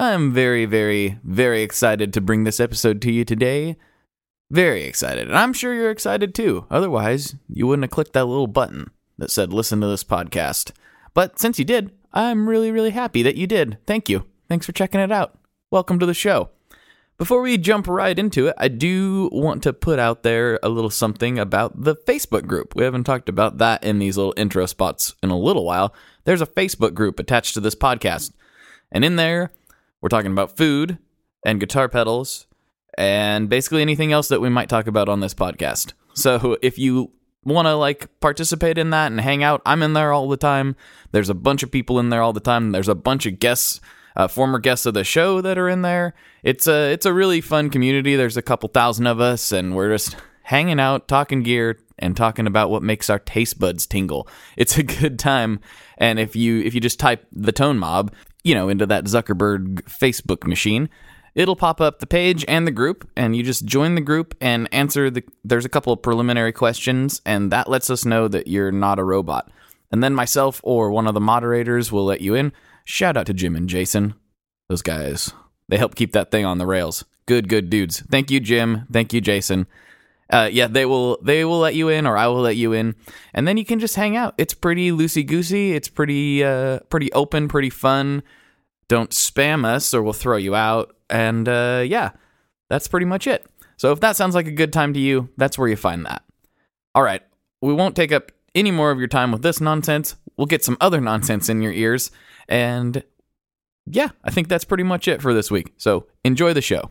I'm very, very, very excited to bring this episode to you today. Very excited. And I'm sure you're excited too. Otherwise, you wouldn't have clicked that little button that said listen to this podcast. But since you did, I'm really, really happy that you did. Thank you. Thanks for checking it out. Welcome to the show. Before we jump right into it, I do want to put out there a little something about the Facebook group. We haven't talked about that in these little intro spots in a little while. There's a Facebook group attached to this podcast. And in there, we're talking about food and guitar pedals and basically anything else that we might talk about on this podcast. So if you want to like participate in that and hang out, I'm in there all the time. There's a bunch of people in there all the time. There's a bunch of guests, uh, former guests of the show that are in there. It's a it's a really fun community. There's a couple thousand of us, and we're just hanging out, talking gear, and talking about what makes our taste buds tingle. It's a good time. And if you if you just type the Tone Mob, you know, into that Zuckerberg Facebook machine, it'll pop up the page and the group and you just join the group and answer the there's a couple of preliminary questions and that lets us know that you're not a robot. And then myself or one of the moderators will let you in. Shout out to Jim and Jason. Those guys. They help keep that thing on the rails. Good, good dudes. Thank you, Jim. Thank you, Jason. Uh, yeah, they will they will let you in, or I will let you in, and then you can just hang out. It's pretty loosey goosey. It's pretty uh, pretty open, pretty fun. Don't spam us, or we'll throw you out. And uh, yeah, that's pretty much it. So if that sounds like a good time to you, that's where you find that. All right, we won't take up any more of your time with this nonsense. We'll get some other nonsense in your ears, and yeah, I think that's pretty much it for this week. So enjoy the show.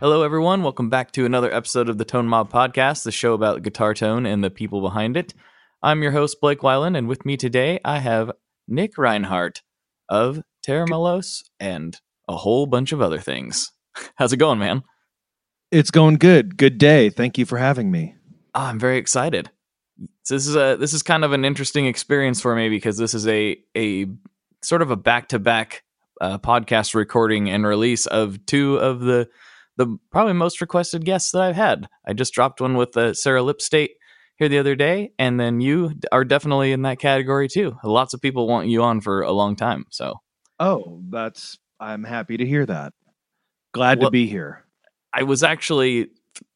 Hello, everyone. Welcome back to another episode of the Tone Mob Podcast, the show about guitar tone and the people behind it. I'm your host, Blake Weiland, and with me today I have Nick Reinhardt of Tera Melos and a whole bunch of other things. How's it going, man? It's going good. Good day. Thank you for having me. Oh, I'm very excited. So this is a this is kind of an interesting experience for me because this is a a sort of a back to back podcast recording and release of two of the the probably most requested guests that I've had. I just dropped one with uh, Sarah Lipstate here the other day, and then you are definitely in that category too. Lots of people want you on for a long time. So, oh, that's I'm happy to hear that. Glad well, to be here. I was actually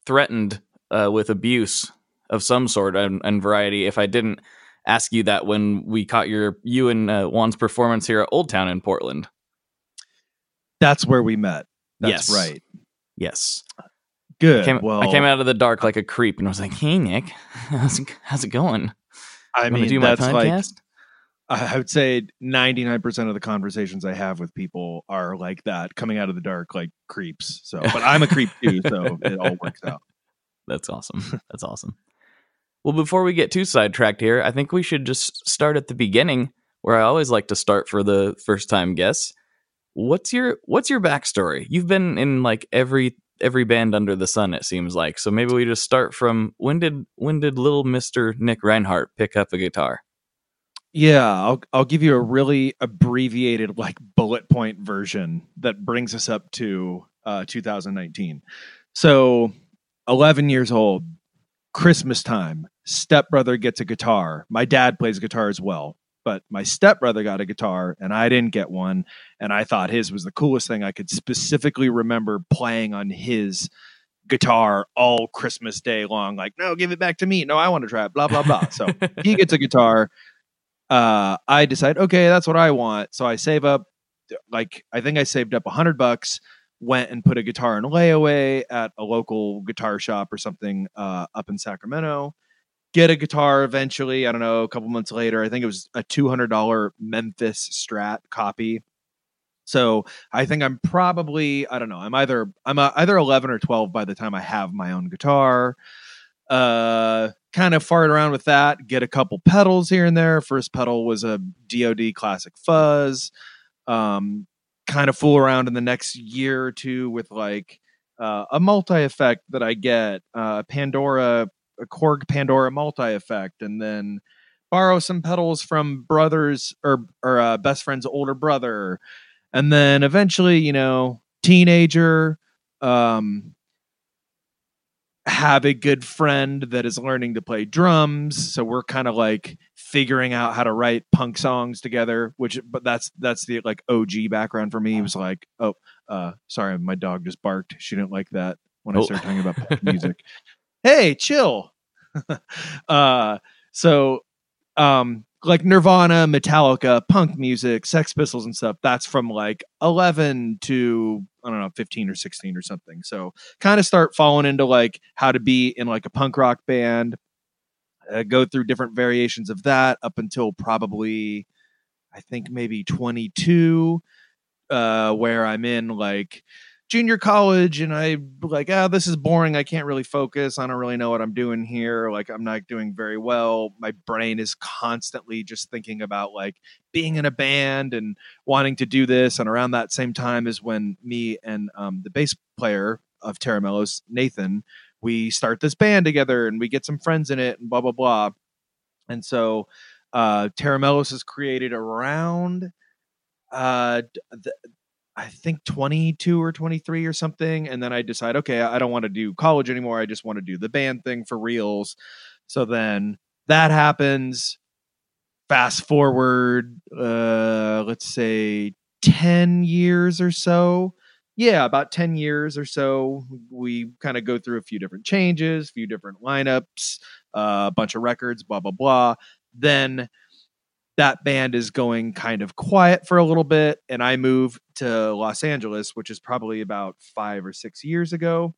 threatened uh, with abuse of some sort and, and, variety if I didn't ask you that when we caught your you and uh, Juan's performance here at Old Town in Portland. That's where we met. That's yes. right. Yes. Good. I came, well, I came out of the dark like a creep, and I was like, "Hey, Nick, how's it, how's it going? I mean, do my podcast?" Like, I would say ninety nine percent of the conversations I have with people are like that, coming out of the dark like creeps. So, but I'm a creep too, so it all works out. That's awesome. That's awesome. Well, before we get too sidetracked here, I think we should just start at the beginning, where I always like to start for the first time guests what's your what's your backstory? You've been in like every every band under the sun, it seems like. So maybe we just start from when did when did little Mister Nick Reinhardt pick up a guitar? Yeah, I'll I'll give you a really abbreviated like bullet point version that brings us up to uh, 2019. So, 11 years old, Christmas time. Stepbrother gets a guitar. My dad plays guitar as well but my stepbrother got a guitar and I didn't get one. And I thought his was the coolest thing I could specifically remember playing on his guitar all Christmas day long. Like, no, give it back to me. No, I want to try it. Blah, blah, blah. So he gets a guitar. Uh, I decide, okay, that's what I want. So I save up, like, I think I saved up a hundred bucks, went and put a guitar in layaway at a local guitar shop or something uh, up in Sacramento. Get a guitar eventually. I don't know. A couple months later, I think it was a two hundred dollar Memphis Strat copy. So I think I'm probably I don't know. I'm either I'm a, either eleven or twelve by the time I have my own guitar. Uh, kind of fart around with that. Get a couple pedals here and there. First pedal was a DoD Classic Fuzz. Um, kind of fool around in the next year or two with like uh, a multi effect that I get, uh, Pandora, a Korg Pandora multi effect, and then borrow some pedals from brothers or or uh, best friend's older brother, and then eventually, you know, teenager, um, have a good friend that is learning to play drums. So we're kind of like figuring out how to write punk songs together which but that's that's the like og background for me. It was like oh uh sorry my dog just barked. She didn't like that when i Oh. started talking about music hey chill. Uh so um like nirvana metallica punk music sex pistols and stuff that's from like 11 to i don't know 15 or 16 or something. So kind of start falling into like how to be in like a punk rock band uh, go through different variations of that up until probably i think maybe 22 uh where i'm in like junior college and i like ah this is boring i can't really focus i don't really know what i'm doing here like i'm not doing very well my brain is constantly just thinking about like being in a band and wanting to do this and around that same time is when me and um, the bass player of Tera Melos, Nathan, we start this band together and we get some friends in it and blah blah blah. And so uh Tera Melos is created around uh the, I think 22 or 23 or something and then I decide okay, I don't want to do college anymore. I just want to do the band thing for reals. So then that happens fast forward uh let's say 10 years or so yeah about 10 years or so we kind of go through a few different changes a few different lineups uh, a bunch of records blah blah blah then that band is going kind of quiet for a little bit and i move to los angeles which is probably about five or six years ago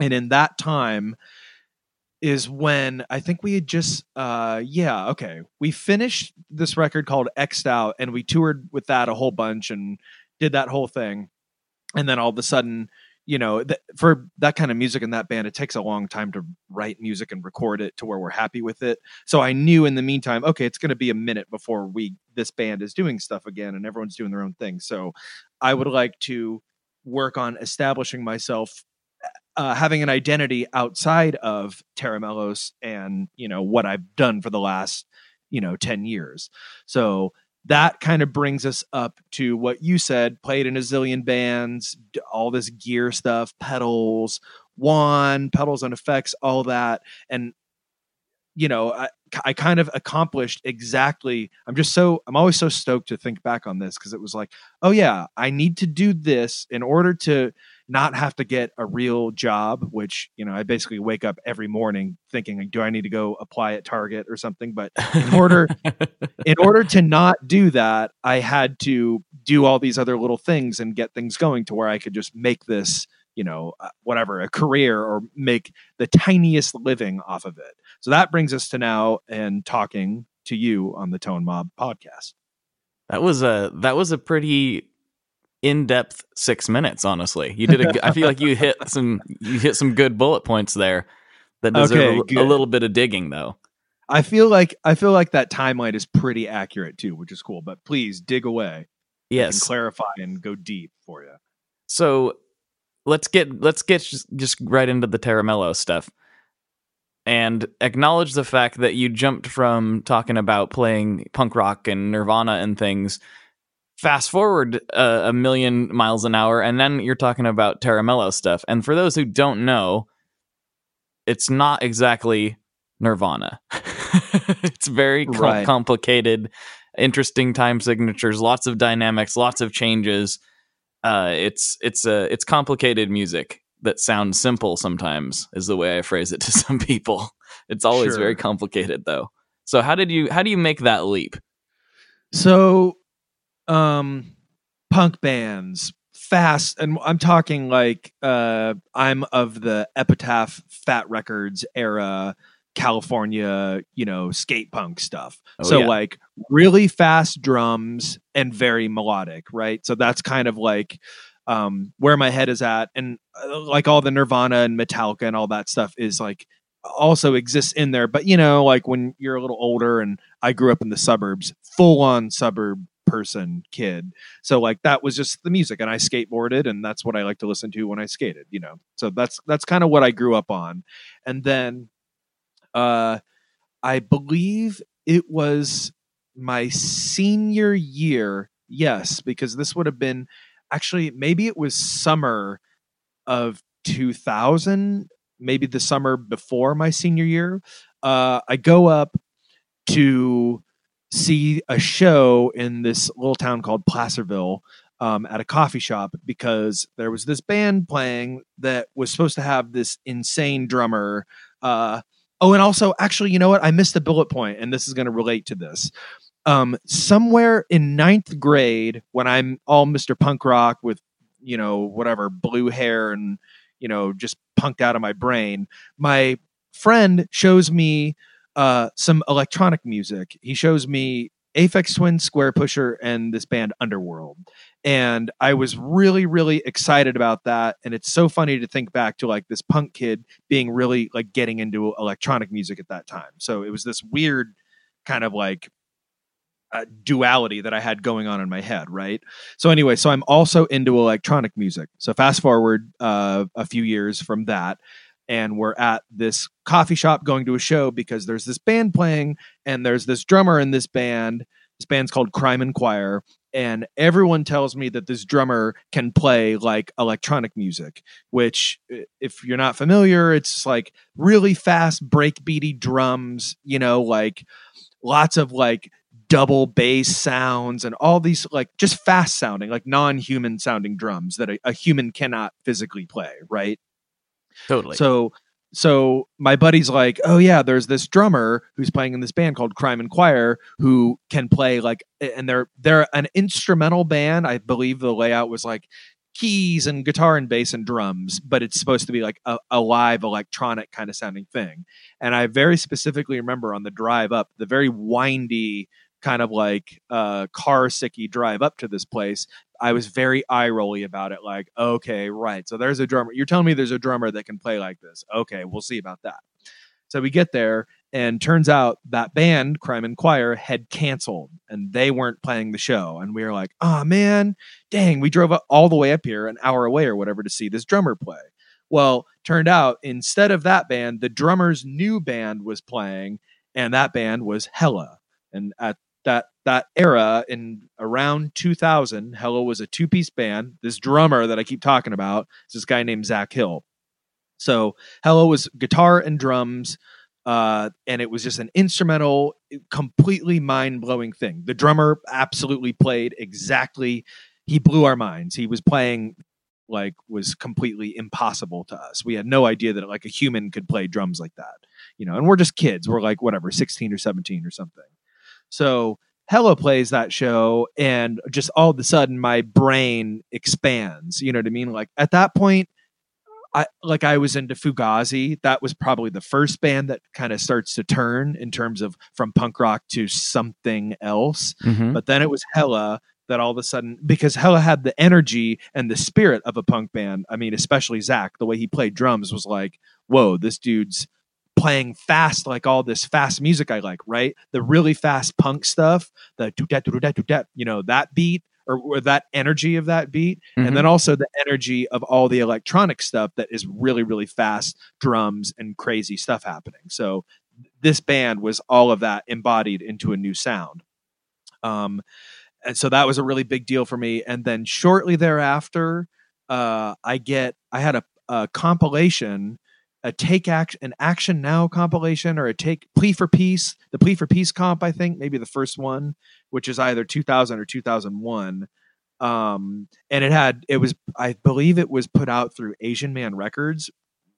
and in that time is when I think we had just uh yeah, okay. We finished this record called X'd Out and we toured with that a whole bunch and did that whole thing. And then all of a sudden, you know, th- for that kind of music in that band, it takes a long time to write music and record it to where we're happy with it. So I knew in the meantime, okay, it's going to be a minute before we this band is doing stuff again and everyone's doing their own thing. So I would like to work on establishing myself uh, having an identity outside of Tera Melos and you know what I've done for the last you know 10 years. So that kind of brings us up to what you said played in a zillion bands, all this gear stuff, pedals, one, pedals and effects, all that. And, you know, I, I kind of accomplished exactly. I'm just so, I'm always so stoked to think back on this because it was like, oh, yeah, I need to do this in order to not have to get a real job, which, you know, I basically wake up every morning thinking, do I need to go apply at Target or something? But in order, in order to not do that, I had to do all these other little things and get things going to where I could just make this, you know, uh, whatever, a career or make the tiniest living off of it. So that brings us to now and talking to you on the Tone Mob podcast. That was a that was a pretty in-depth six minutes. Honestly, you did. A, I feel like you hit some you hit some good bullet points there that deserve Okay, a, a little bit of digging, though. I feel like I feel like that timeline is pretty accurate too, which is cool. But please dig away. Yes. clarify and go deep for you. So let's get let's get just, just right into the Terramello stuff and acknowledge the fact that you jumped from talking about playing punk rock and Nirvana and things. Fast forward uh, a million miles an hour, and then you're talking about Terramello stuff. And for those who don't know, it's not exactly Nirvana. it's very com- Right. complicated, interesting time signatures, lots of dynamics, lots of changes uh, it's it's a it's complicated music that sounds simple sometimes is the way I phrase it to some people. It's always Sure. very complicated though. So how did you how do you make that leap? So, um, punk bands fast and i'm talking like uh i'm of the epitaph fat records era california you know skate punk stuff. Oh, so yeah. like really fast drums and very melodic right? So that's kind of like um where my head is at. And uh, like all the nirvana and metallica and all that stuff is like also exists in there. But you know like when you're a little older and i grew up in the suburbs full on suburb person kid. So like that was just the music and i skateboarded and that's what i like to listen to when i skated you know? So that's that's kind of what i grew up on. And then uh i believe it was my senior year yes because this would have been actually maybe it was summer of 2000 maybe the summer before my senior year. Uh i go up to see a show in this little town called Placerville um, at a coffee shop because there was this band playing that was supposed to have this insane drummer. Uh, oh, and also, actually, you know what? I missed a bullet point, and this is going to relate to this. Um, somewhere in ninth grade, when I'm all Mr. Punk Rock with, you know, whatever, blue hair and, you know, just punked out of my brain, my friend shows me uh, some electronic music. He shows me Aphex Twin, Squarepusher, and this band Underworld. And I was really, really excited about that. And it's so funny to think back to like this punk kid being really like getting into electronic music at that time. So it was this weird kind of like uh, duality that I had going on in my head, right? So anyway, so I'm also into electronic music. So fast forward uh, a few years from that, and we're at this coffee shop going to a show because there's this band playing and there's this drummer in this band. This band's called crime in choir and everyone tells me that this drummer can play like electronic music which if you're not familiar it's like really fast breakbeaty drums you know like lots of like double bass sounds and all these like just fast sounding like non-human sounding drums that a, a human cannot physically play right Totally. so so my buddy's like, "Oh yeah, there's this drummer who's playing in this band called Crime in Choir who can play like and they're they're an instrumental band. I believe the layout was like keys and guitar and bass and drums, but it's supposed to be like a, a live electronic kind of sounding thing. And I very specifically remember on the drive up, the very windy kind of like uh car sicky drive up to this place I was very eye rolly about it. Like, okay, right. So there's a drummer. You're telling me there's a drummer that can play like this. Okay, we'll see about that. So we get there, and turns out that band, Crime in Choir, had canceled and they weren't playing the show. And we were like, oh man, dang, we drove all the way up here, an hour away or whatever, to see this drummer play. Well, turned out instead of that band, the drummer's new band was playing, and that band was Hella. And at that that era in around 2000 Hella was a two-piece band. This drummer that i keep talking about is this guy named zach hill. So Hella was guitar and drums uh, and it was just an instrumental completely mind-blowing thing. The drummer absolutely played exactly he blew our minds. He was playing like was completely impossible to us. We had no idea that like a human could play drums like that you know and we're just kids. We're like whatever 16 or 17 or something. So Hella plays that show, and just all of a sudden my brain expands. You know what I mean? Like at that point, I like I was into Fugazi. That was probably the first band that kind of starts to turn in terms of from punk rock to something else. Mhm. But then it was Hella that all of a sudden because Hella had the energy and the spirit of a punk band. I mean, especially Zach, the way he played drums was like, whoa, this dude's playing fast like all this fast music I like, right? The really fast punk stuff, the do dat do dat do dat, you know, that beat or, or that energy of that beat, and then also the energy of all the electronic stuff that is really really fast drums and crazy stuff happening. So this band was all of that embodied into a new sound. Um and so that was a really big deal for me and then shortly thereafter uh I get I had a, a compilation a take action an action now compilation or a take plea for peace the plea for peace comp i think maybe the first one which is either 2000 or 2001 um and it had it was i believe it was put out through asian man records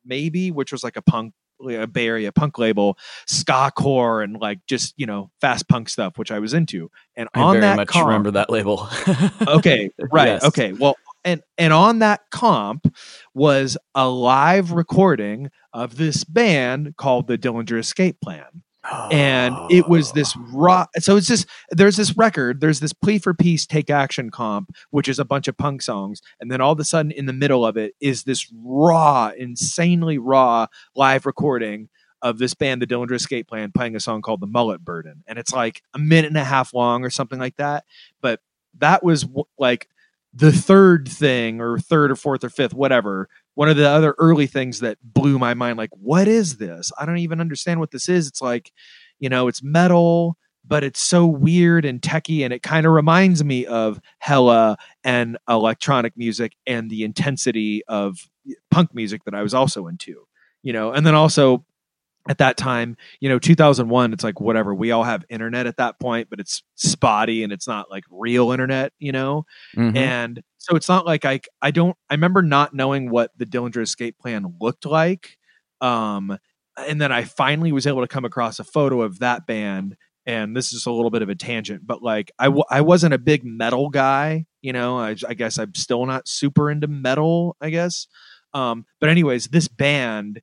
maybe which was like a punk a bay area punk label ska core and like just you know fast punk stuff which i was into and I on very that much comp, remember that label. okay right Yes. okay well and and on that comp was a live recording of this band called the Dillinger Escape Plan. And it was this raw so it's just there's this record there's this plea for peace take action comp which is a bunch of punk songs and then all of a sudden in the middle of it is this raw insanely raw live recording of this band the dillinger escape plan playing a song called the mullet burden. And it's like a minute and a half long or something like that but that was like the third thing or third or fourth or fifth whatever one of the other early things that blew my mind like what is this? I don't even understand what this is. It's like you know it's metal but it's so weird and techy and it kind of reminds me of hella and electronic music and the intensity of punk music that i was also into you know? And then also at that time you know 2001 it's like whatever we all have internet at that point but it's spotty and it's not like real internet you know Mhm. and so it's not like I I don't I remember not knowing what the Dillinger Escape Plan looked like. Um and then I finally was able to come across a photo of that band and this is a little bit of a tangent but like I w- I wasn't a big metal guy, you know. I, I guess I'm still not super into metal, I guess. Um but anyways, this band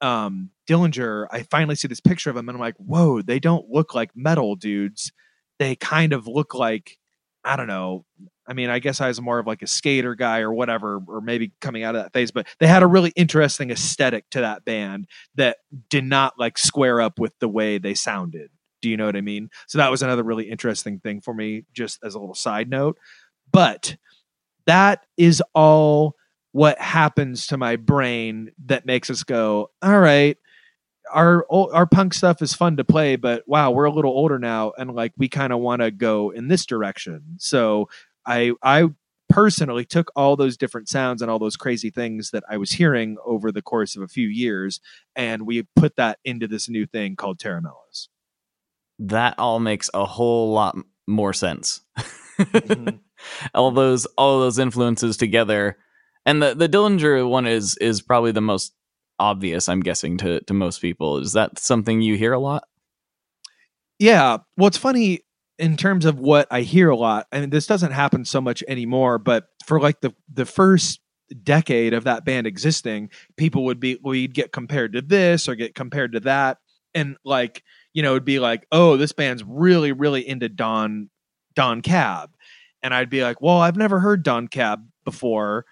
um Dillinger, I finally see this picture of him and I'm like, "Whoa, they don't look like metal dudes. They kind of look like I don't know, I mean, I guess I was more of like a skater guy or whatever, or maybe coming out of that phase, but they had a really interesting aesthetic to that band that did not like square up with the way they sounded. Do you know what I mean? So that was another really interesting thing for me, just as a little side note. But that is all what happens to my brain that makes us go, all right, our our punk stuff is fun to play, but wow, we're a little older now, and like we kind of want to go in this direction. So I I personally took all those different sounds and all those crazy things that I was hearing over the course of a few years, and we put that into this new thing called Tera Melos. that all makes a whole lot more sense. Mhm. all those all those influences together, and the the Dillinger one is is probably the most obvious. I'm guessing to to most people. Is that something you hear a lot? Yeah. Well, it's funny in terms of what I hear a lot. I mean, this doesn't happen so much anymore, but for like the the first decade of that band existing, people would be we'd get compared to this or get compared to that, and like you know, it'd be like, oh, this band's really really into Don Don Cab, and I'd be like, well, I've never heard Don Cab before.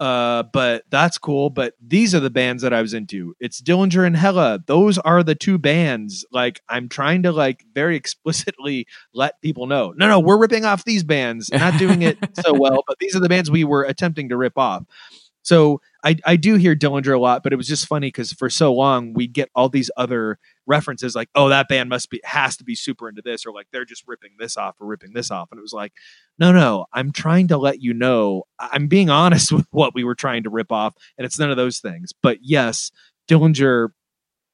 Uh, but that's cool. But these are the bands that I was into. It's Dillinger and Hella. Those are the two bands. Like I'm trying to like very explicitly let people know. No, no, we're ripping off these bands. Not doing it so well, but these are the bands we were attempting to rip off. So I, I do hear Dillinger a lot, but it was just funny because for so long we'd get all these other references like, oh, that band must be has to be super into this, or like they're just ripping this off or ripping this off. And it was like, no, no, I'm trying to let you know. I'm being honest with what we were trying to rip off, and it's none of those things. But yes, Dillinger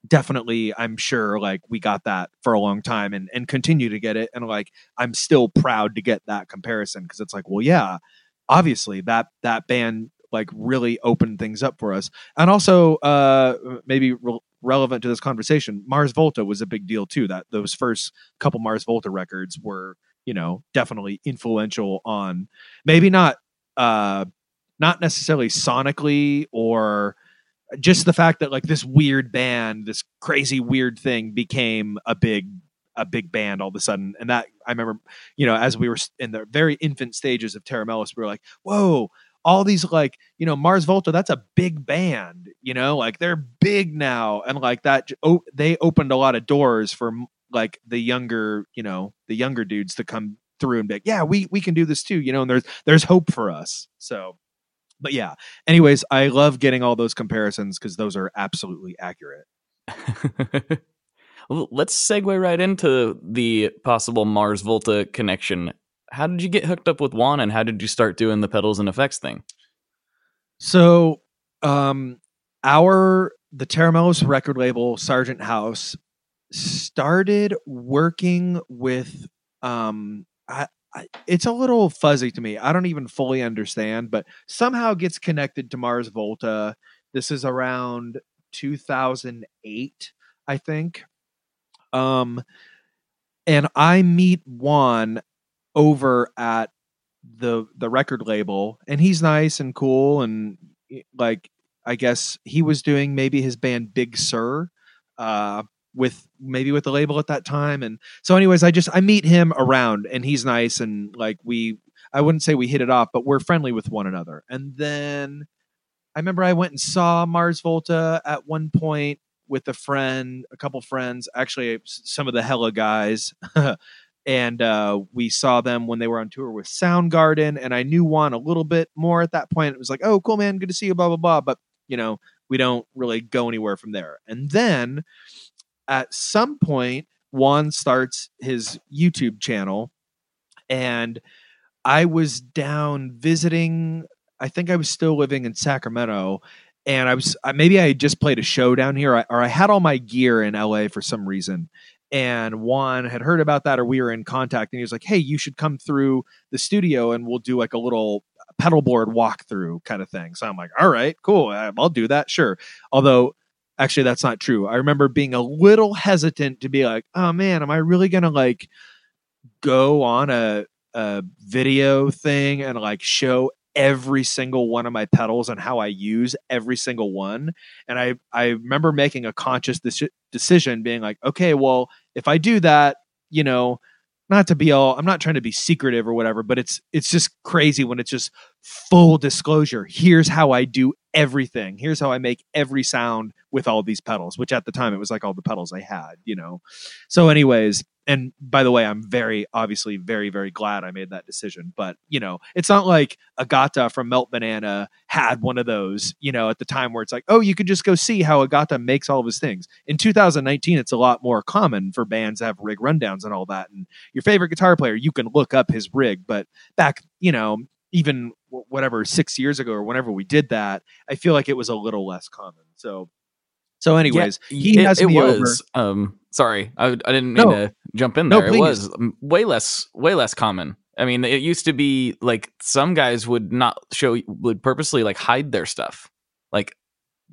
definitely i'm sure like we got that for a long time and and continue to get it and like i'm still proud to get that comparison because it's like well yeah obviously that that band like really opened things up for us. And also uh maybe re- relevant to this conversation mars volta was a big deal too that those first couple mars volta records were you know definitely influential on maybe not uh not necessarily sonically or just the fact that like this weird band this crazy weird thing became a big a big band all of a sudden. And that i remember you know as we were in the very infant stages of Tera Melos, we were like whoa all these like you know mars volta that's a big band you know like they're big now and like that oh they opened a lot of doors for like the younger you know the younger dudes to come through and be like yeah we we can do this too you know and there's there's hope for us so but yeah anyways i love getting all those comparisons because those are absolutely accurate Let's segue right into the possible Mars Volta connection. How did you get hooked up with Juan, and how did you start doing the pedals and effects thing? so um our the Tera Melos record label sergeant house started working with um I, I, it's a little fuzzy to me. I don't even fully understand but somehow gets connected to mars volta. This is around 2008 i think. Um and i meet juan over at the the record label, and he's nice and cool, and like I guess he was doing maybe his band Big Sir, uh, with maybe with the label at that time, and so anyways, I just I meet him around, and he's nice, and like we I wouldn't say we hit it off, but we're friendly with one another, and then. I remember I went and saw Mars Volta at one point with a friend, a couple friends, actually some of the Hella guys. and uh, we saw them when they were on tour with Soundgarden. And I knew Juan a little bit more at that point. It was like, oh, cool, man, good to see you, blah, blah, blah. But, you know, we don't really go anywhere from there. And then at some point, Juan starts his YouTube channel. And I was down visiting I think I was still living in Sacramento, and I was maybe I had just played a show down here, or I had all my gear in LA for some reason. And Juan had heard about that, or we were in contact, and he was like, "Hey, you should come through the studio, and we'll do like a little pedal board walkthrough kind of thing." So I'm like, "All right, cool, I'll do that, sure." Although, actually, that's not true. I remember being a little hesitant to be like, "Oh man, am I really gonna like go on a a video thing and like show every single one of my pedals and how I use every single one. And I I remember making a conscious de- decision being like, okay, well, if I do that, you know, not to be all I'm not trying to be secretive or whatever, but it's it's just crazy when it's just full disclosure. Here's how I do everything. Here's how I make every sound with all these pedals, which at the time it was like all the pedals I had, you know. So anyways, and by the way, I'm very obviously very very glad I made that decision. But you know, it's not like Agata from Melt Banana had one of those, you know, at the time where it's like, oh, you could just go see how Agata makes all of his things. In 2019, it's a lot more common for bands to have rig rundowns and all that. And your favorite guitar player, you can look up his rig. But back, you know, even whatever six years ago or whenever we did that, I feel like it was a little less common. So so, anyways, yeah, he it, has it me was. over. Um, sorry, I, I didn't mean No. to jump in No, there. it was way less, way less common. I mean, it used to be like some guys would not show, would purposely like hide their stuff. Like,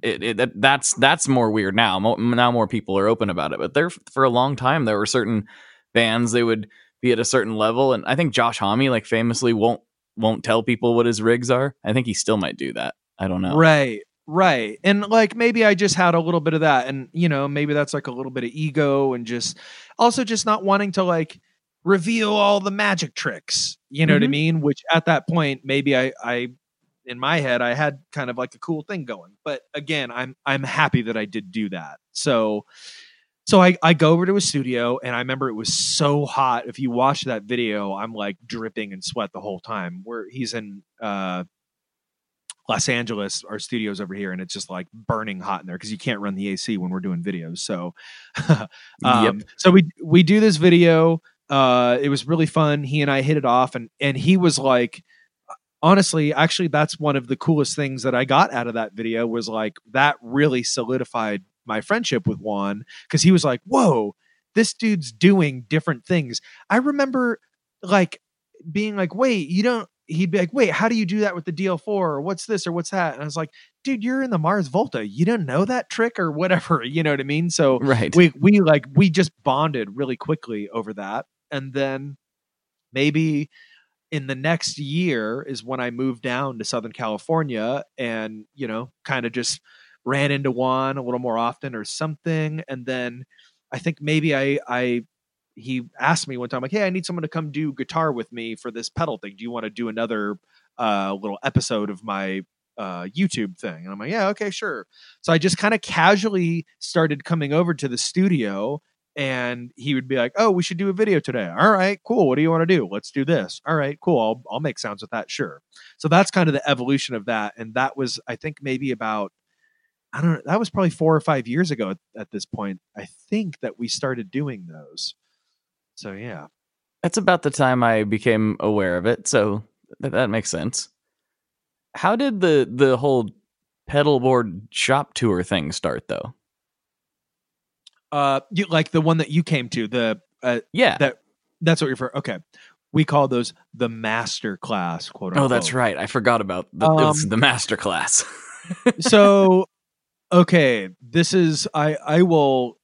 it, it that, that's that's more weird now. Mo- now more people are open about it, but there for a long time there were certain bands they would be at a certain level, and I think Josh Homme like famously won't won't tell people what his rigs are. I think he still might do that. I don't know. Right. Right. And like maybe I just had a little bit of that. And, you know, maybe that's like a little bit of ego and just also just not wanting to like reveal all the magic tricks. You know what I Mhm. mean? Which at that point, maybe I, I, in my head, I had kind of like a cool thing going. But again, I'm I'm happy that I did do that. So so I, I go over to a studio and I remember it was so hot. If you watch that video, I'm like dripping in sweat the whole time. Where he's in uh Los Angeles, our studios over here, and it's just like burning hot in there because you can't run the AC when we're doing videos. So, um, so we we do this video. Uh, it was really fun. He and I hit it off, and and he was like, honestly, actually, that's one of the coolest things that I got out of that video was like that really solidified my friendship with Juan because he was like, whoa, this dude's doing different things. I remember like being like, wait, you don't. He'd be like, wait, how do you do that with the DL4 or what's this or what's that? And I was like, dude, you're in the Mars Volta. You don't know that trick or whatever. You know what I mean? So Right. we we like we just bonded really quickly over that. And then maybe in the next year is when I moved down to Southern California and, you know, kind of just ran into Juan a little more often or something. And then I think maybe I I he asked me one time like, "Hey, I need someone to come do guitar with me for this pedal thing. Do you want to do another uh little episode of my uh YouTube thing?" And I'm like, "Yeah, okay, sure." So I just kind of casually started coming over to the studio and he would be like, "Oh, we should do a video today." All right, cool. What do you want to do? Let's do this. All right, cool. I'll I'll make sounds with that. Sure. So that's kind of the evolution of that and that was I think maybe about I don't know, that was probably 4 or 5 years ago at, at this point. I think that we started doing those. So yeah. That's about the time I became aware of it, so th- that makes sense. How did the the whole pedalboard shop tour thing start though? Uh you like the one that you came to, the uh Yeah. that that's what you're for. Okay. We call those the master class, quote unquote. oh, that's right. I forgot about the, Um, the master class. so okay this is i i will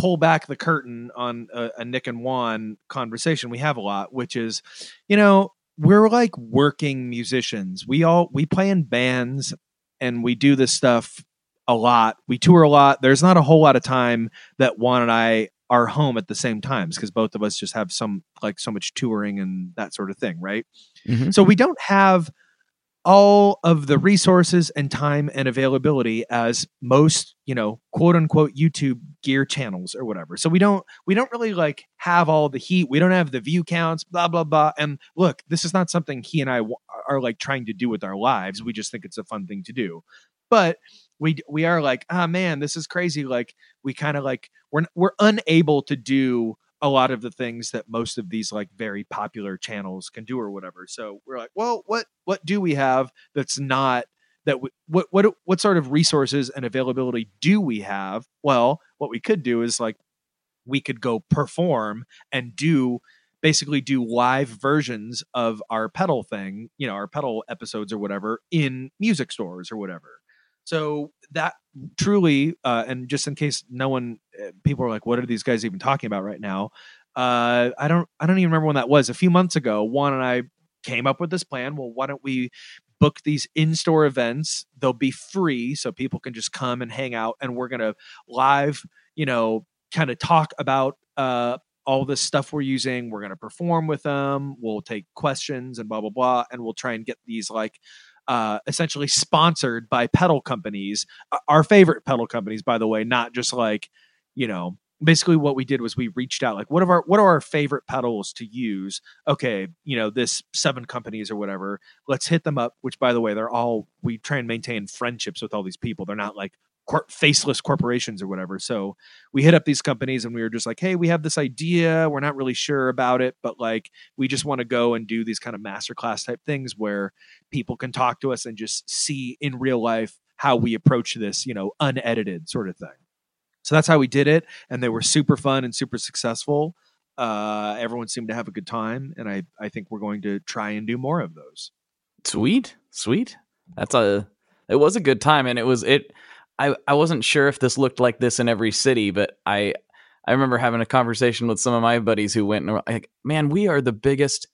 pull back the curtain on a, a nick and juan conversation we have a lot which is you know we're like working musicians. We all we play in bands and we do this stuff a lot. We tour a lot. There's not a whole lot of time that Juan and I are home at the same times because both of us just have some like so much touring and that sort of thing, right? Mhm. So we don't have all of the resources and time and availability as most, you know, quote unquote YouTube gear channels or whatever. So we don't we don't really like have all the heat. We don't have the view counts, blah blah blah. And look, this is not something he and I w- are like trying to do with our lives. We just think it's a fun thing to do. But we we are like, ah man, this is crazy. Like we kind of like we're we're unable to do a lot of the things that most of these like very popular channels can do or whatever. So we're like, well, what what do we have that's not that what what what sort of resources and availability do we have? Well, what we could do is like we could go perform and do basically do live versions of our pedal thing, you know, our pedal episodes or whatever in music stores or whatever. So that truly, uh, and just in case no one, uh, people are like, what are these guys even talking about right now? Uh, I don't, I don't even remember when that was. A few months ago, Juan and I came up with this plan. Well, why don't we book these in-store events? They'll be free, so people can just come and hang out, and we're gonna live, you know, kind of talk about uh, all this stuff we're using. We're gonna perform with them. We'll take questions and blah blah blah, and we'll try and get these like uh, essentially sponsored by pedal companies, uh, our favorite pedal companies, by the way, not just like, you know, basically what we did was we reached out like what are our what are our favorite pedals to use? Okay you know this seven companies or whatever let's hit them up which by the way they're all we try and maintain friendships with all these people. They're not like cor- faceless corporations or whatever so we hit up these companies and we were just like hey we have this idea we're not really sure about it but like we just want to go and do these kind of masterclass type things where people can talk to us and just see in real life how we approach this you know unedited sort of thing so that's how we did it and they were super fun and super successful uh, everyone seemed to have a good time and I, I think we're going to try and do more of those Sweet, sweet. That's a. It was a good time, and it was it. I I wasn't sure if this looked like this in every city, but I I remember having a conversation with some of my buddies who went and were like, "Man, we are the biggest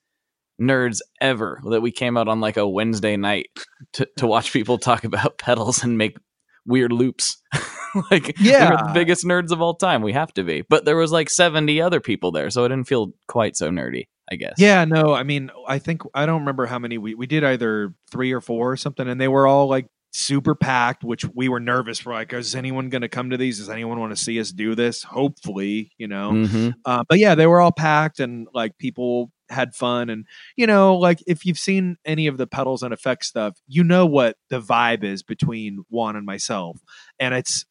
nerds ever." That we came out on like a Wednesday night to to watch people talk about pedals and make weird loops. like, yeah. we're the biggest nerds of all time. We have to be, but there was like seventy other people there, so it didn't feel quite so nerdy. I guess. Yeah, no, I mean, I think I don't remember how many we we did either three or four or something, and they were all like super packed, which we were nervous. We're like, is anyone going to come to these? Does anyone want to see us do this? Hopefully, you know. hmm Uh, but yeah, they were all packed, and like people had fun, and you know, like if you've seen any of the pedals and effects stuff, you know what the vibe is between Juan and myself, and it's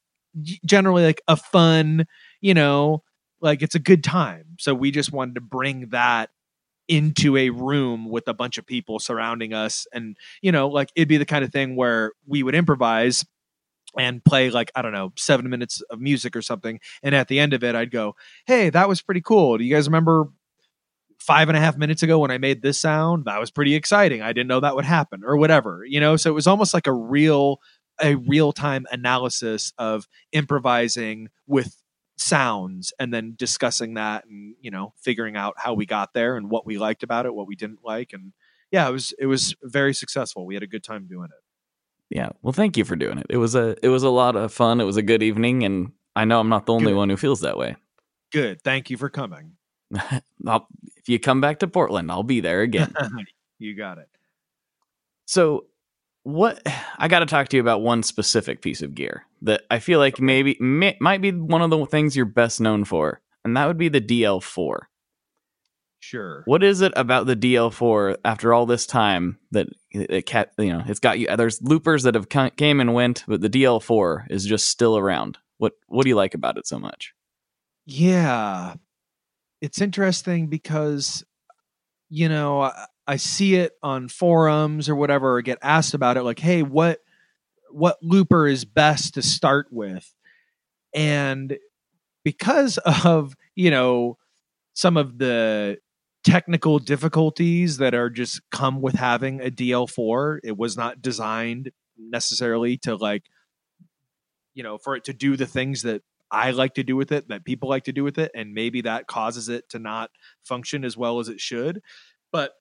generally like a fun, you know, like it's a good time. So we just wanted to bring that into a room with a bunch of people surrounding us. And you know like it'd be the kind of thing where we would improvise and play like i don't know seven minutes of music or something. And at the end of it i'd go hey that was pretty cool. Do you guys remember five and a half minutes ago when i made this sound? That was pretty exciting. I didn't know that would happen or whatever you know? So it was almost like a real a real time analysis of improvising with sounds and then discussing that and you know figuring out how we got there and what we liked about it what we didn't like and yeah it was it was very successful we had a good time doing it Yeah. Well, thank you for doing it. It was a it was a lot of fun. It was a good evening, and I know I'm not the only Good. one who feels that way. good thank you for coming I'll, if you come back to Portland, I'll be there again. you got it so, what I got to talk to you about one specific piece of gear that I feel like maybe may, might be one of the things you're best known for, and that would be the DL4. sure What is it about the DL4 after all this time that it, cat, you know it's got you? There's loopers that have come, came and went, but the DL4 is just still around. What what do you like about it so much? Yeah. It's interesting because, you know, I, see it on forums or whatever, or get asked about it like, hey, what what looper is best to start with? And because of, you know, some of the technical difficulties that are just come with having a DL4, it was not designed necessarily to like, you know, for it to do the things that I like to do with it, that people like to do with it, and maybe that causes it to not function as well as it should. But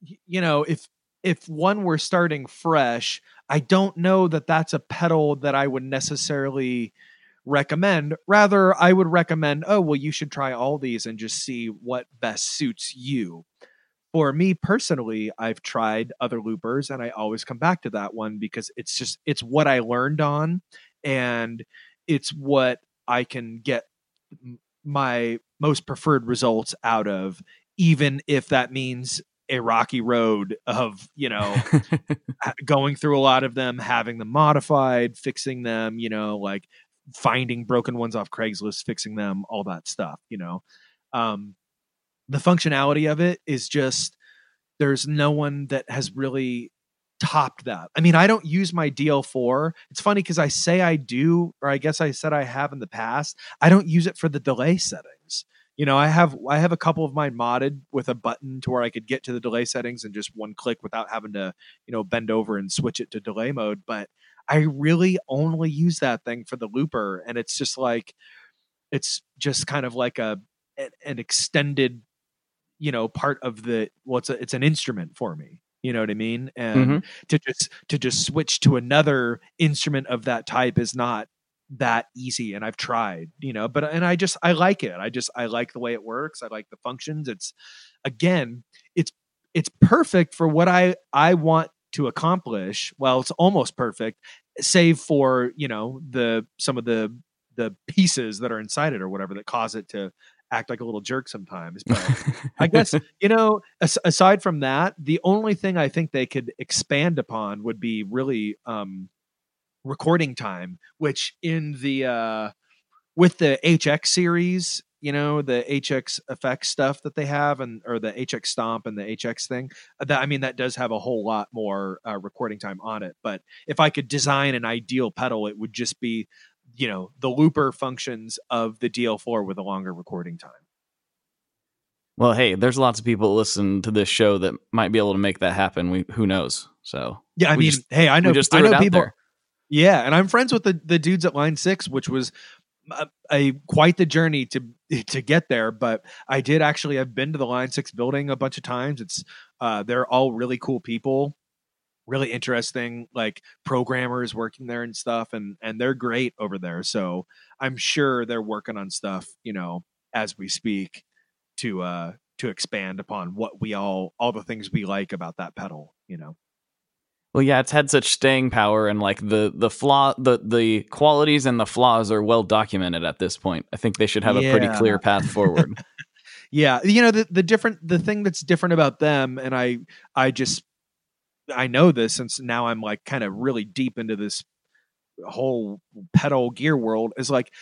you know, if if one were starting fresh, I don't know that that's a pedal that I would necessarily recommend. Rather, I would recommend, oh, well, you should try all these and just see what best suits you. For me personally, I've tried other loopers and I always come back to that one because it's just it's what I learned on and it's what I can get my most preferred results out of even if that means a rocky road of you know going through a lot of them having them modified fixing them you know like finding broken ones off craigslist fixing them all that stuff you know? Um the functionality of it is just there's no one that has really topped that. I mean i don't use my dl4 it's funny because i say i do or i guess i said i have in the past. I don't use it for the delay settings you know, I have I have a couple of mine modded with a button to where I could get to the delay settings and just one click without having to, you know, bend over and switch it to delay mode. But I really only use that thing for the looper, and it's just like it's just kind of like a an extended, you know, part of the well, it's a, it's an instrument for me. You know what I mean? And mm-hmm. to just to just switch to another instrument of that type is not that easy and I've tried, you know, but and I just I like it. I just I like the way it works. I like the functions. It's again, it's it's perfect for what I I want to accomplish. Well, it's almost perfect save for, you know, the some of the the pieces that are inside it or whatever that cause it to act like a little jerk sometimes. But I guess, you know, as, aside from that, the only thing I think they could expand upon would be really um recording time, which in the uh, with the HX series, you know, the HX effects stuff that they have, and or the HX stomp and the HX thing. Uh, that I mean, that does have a whole lot more uh, recording time on it. But if I could design an ideal pedal, it would just be, you know, the looper functions of the DL4 with a longer recording time. Well, hey, there's lots of people listen to this show that might be able to make that happen. We who knows? So yeah, I mean, just, hey, I know, just I know people. There. Yeah, and I'm friends with the the dudes at Line Six, which was a, a, quite the journey to to get there. But I did actually. I've been to the Line Six building a bunch of times. It's uh, they're all really cool people, really interesting, like programmers working there and stuff, and and they're great over there. So I'm sure they're working on stuff, you know, as we speak, to uh to expand upon what we all all the things we like about that pedal, you know. Well, yeah, it's had such staying power, and like the the flaw, the the qualities and the flaws are well documented at this point. I think they should have yeah. a pretty clear path forward. yeah, you know the the different the thing that's different about them, and I I just I know this since now I'm like kind of really deep into this whole pedal gear world is like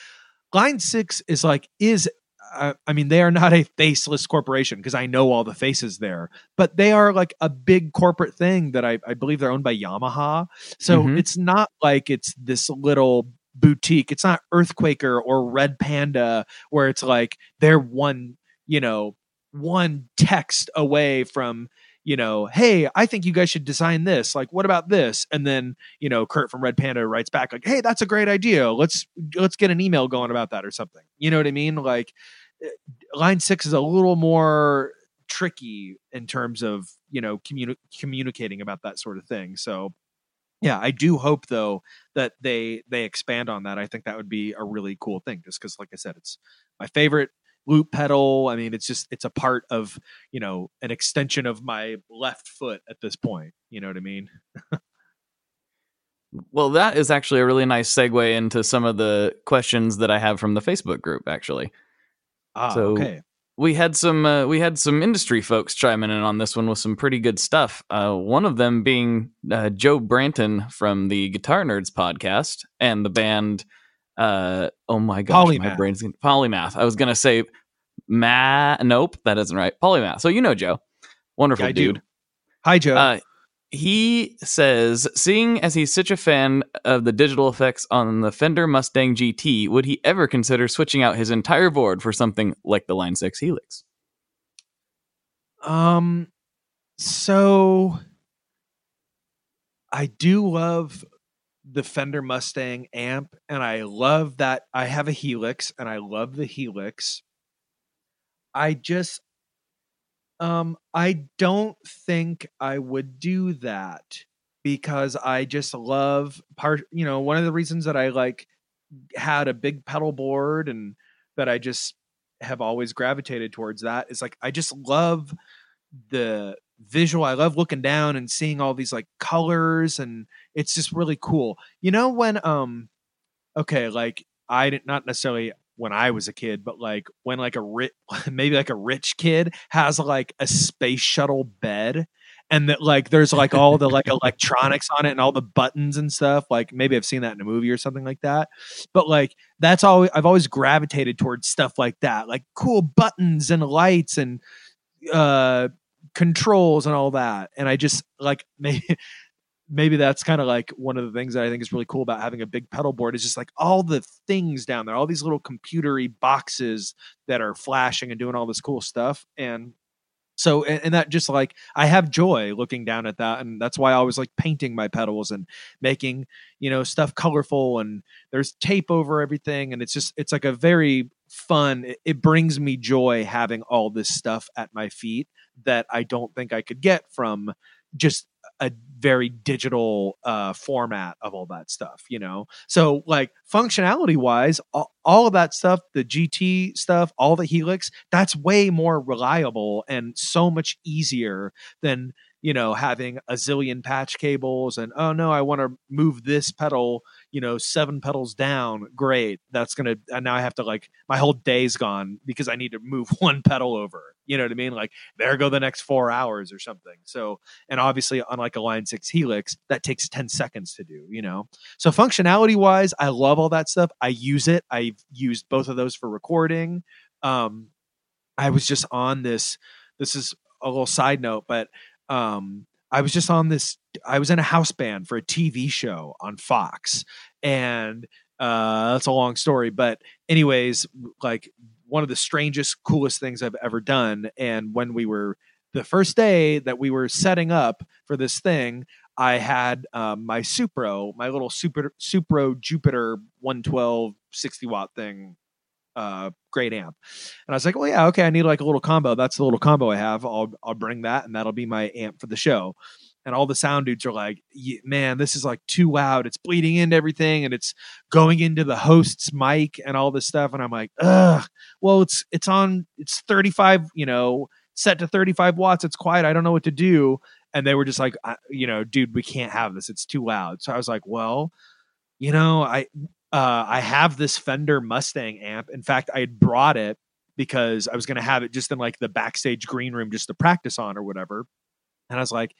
line six is like is uh, I mean, they are not a faceless corporation because I know all the faces there, but they are like a big corporate thing that I, I believe they're owned by Yamaha. So mm-hmm. it's not like it's this little boutique. It's not Earthquaker or Red Panda where it's like they're one, you know, one text away from you know, hey, I think you guys should design this. Like, what about this? And then, you know, Kurt from Red Panda writes back like, hey, that's a great idea. Let's let's get an email going about that or something. You know what I mean? Like, Uh, line six is a little more tricky in terms of you know communi- communicating about that sort of thing. So, yeah, I do hope though that they they expand on that. I think that would be a really cool thing, just because, like I said, it's my favorite loop pedal. I mean, it's just it's a part of you know an extension of my left foot at this point. You know what I mean? well, that is actually a really nice segue into some of the questions that I have from the Facebook group. Actually, ah, so okay. We had some uh, we had some industry folks chiming in on this one with some pretty good stuff. Uh, one of them being uh, Joe Branton from the Guitar Nerds podcast and the band uh oh my gosh polymath. my brain's polymath i was gonna say ma nope that isn't right polymath so you know joe wonderful yeah, dude do. hi joe uh, he says seeing as he's such a fan of the digital effects on the fender mustang gt would he ever consider switching out his entire board for something like the line 6 helix um so i do love the Fender Mustang amp, and I love that I have a Helix, and I love the Helix. I just Um, I don't think I would do that because I just love part. You know, one of the reasons that I like had a big pedal board and that I just have always gravitated towards that is like I just love the visual. I love looking down and seeing all these like colors and it's just really cool. You know when um okay, like I did not necessarily when I was a kid, but like when like a rich maybe like a rich kid has like a space shuttle bed and that like there's like all the like electronics on it and all the buttons and stuff like maybe i've seen that in a movie or something like that but like that's all i've always gravitated towards stuff like that like cool buttons and lights and uh controls and all that and i just like maybe maybe that's kind of like one of the things that I think is really cool about having a big pedal board is just like all the things down there, all these little computery boxes that are flashing and doing all this cool stuff. And so and, and, that just like i have joy looking down at that and that's why i always like painting my pedals and making you know stuff colorful and there's tape over everything and it's just it's like a very fun it, it brings me joy having all this stuff at my feet that i don't think i could get from just a very digital uh, format of all that stuff, you know? So, like, functionality wise, all, all, of that stuff, the GT stuff, all the Helix, that's way more reliable and so much easier than, you know, having a zillion patch cables and, oh no, I want to move this pedal you know, seven pedals down, great. That's gonna and now I have to like my whole day's gone because I need to move one pedal over. You know what I mean? Like there go the next four hours or something. So and obviously unlike a line six helix, that takes 10 seconds to do, you know. So functionality wise, I love all that stuff. I use it. I've used both of those for recording. Um I was just on this this is a little side note, but um I was just on this. I was in a house band for a TV show on Fox, and uh, that's a long story. But anyways, like one of the strangest, coolest things I've ever done. And when we were the first day that we were setting up for this thing, I had um, my Supro, my little Super Supro Jupiter 112 60 watt thing uh, great amp. And I was like, well, yeah, okay, I need like a little combo. That's the little combo I have. I'll I'll bring that, and that'll be my amp for the show. And all the sound dudes are like, man, this is like too loud. It's bleeding into everything, and it's going into the host's mic and all this stuff. And I'm like, ugh. Well, it's it's on. It's 35. You know, set to 35 watts. It's quiet. I don't know what to do. And they were just like, you know, dude, we can't have this. It's too loud. So I was like, well, you know, I uh, I have this Fender Mustang amp. In fact, I had brought it because I was going to have it just in like the backstage green room just to practice on or whatever. And I was like,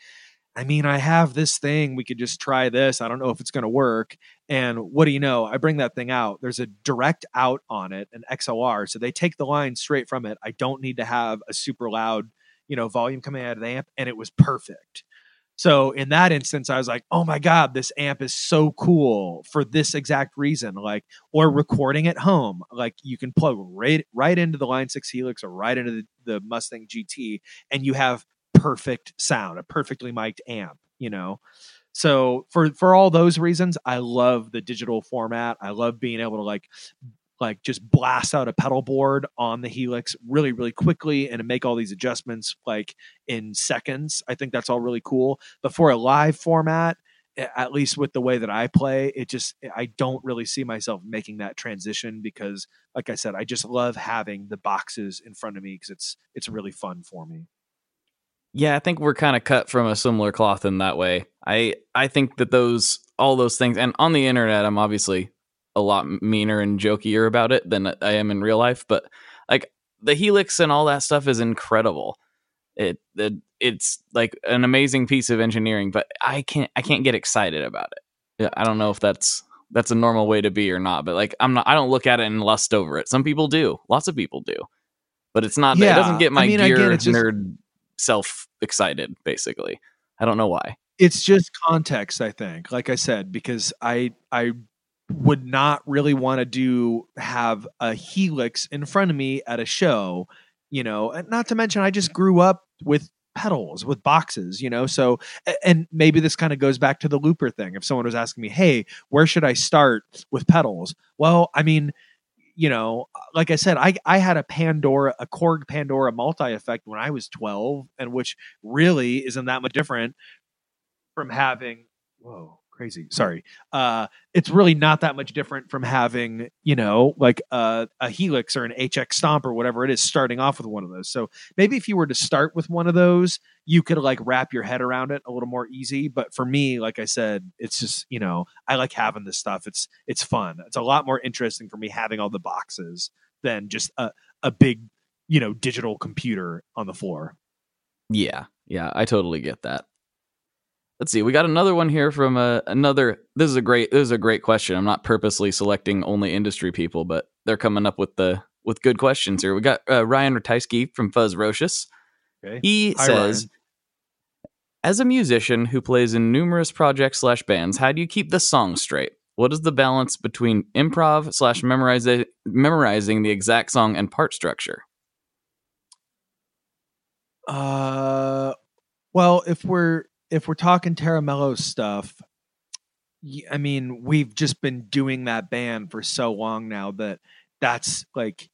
I mean, I have this thing. We could just try this. I don't know if it's going to work. And what do you know? I bring that thing out. There's a direct out on it, an XLR. So they take the line straight from it. I don't need to have a super loud, you know, volume coming out of the amp. And it was perfect. So in that instance, I was like, oh my God, this amp is so cool for this exact reason. Like, or recording at home, like you can plug right right into the Line 6 Helix or right into the, the Mustang GT, and you have perfect sound, a perfectly mic'd amp, you know. So for for all those reasons, I love the digital format. I love being able to like like just blast out a pedal board on the helix really really quickly and make all these adjustments like in seconds i think that's all really cool but for a live format at least with the way that i play it just eh, i don't really see myself making that transition because like i said i just love having the boxes in front of me because it's it's really fun for me yeah i think we're kind of cut from a similar cloth in that way i i think that those all those things and on the internet i'm obviously a lot meaner and jokier about it than I am in real life. But like the helix and all that stuff is incredible. It, it it's like an amazing piece of engineering, but I can't I can't get excited about it. I don't know if that's that's a normal way to be or not, but like I'm not I don't look at it and lust over it. Some people do. Lots of people do. But it's not yeah. it doesn't get my I mean, gear again, just, nerd self excited basically. I don't know why. It's just context, I think. Like I said because I I would not really want to do have a helix in front of me at a show you know and not to mention i just grew up with pedals with boxes you know so and maybe this kind of goes back to the looper thing if someone was asking me hey where should i start with pedals well i mean you know, like I said, I I had a Pandora, a Korg Pandora multi effect when I was 12, and which really isn't that much different from having whoa crazy sorry. Uh it's really not that much different from having you know like a, a helix or an hx stomp or whatever it is starting off with one of those. So maybe if you were to start with one of those you could like wrap your head around it a little more easy. But for me like i said it's just you know i like having this stuff. It's it's fun. It's a lot more interesting for me having all the boxes than just a, a big you know digital computer on the floor. Yeah, yeah, I totally get that. Let's see. We got another one here from uh, another. This is a great. This is a great question. I'm not purposely selecting only industry people, but they're coming up with the with good questions here. We got uh, Ryan Ratajski from Fuzzrocious. okay He Hi, says, Ryan. as a musician who plays in numerous projects slash bands, how do you keep the song straight? What is the balance between improv slash memorizing memorizing the exact song and part structure? Uh, well, if we're if we're talking Tera Melos stuff, I mean, we've just been doing that band for so long now that that's like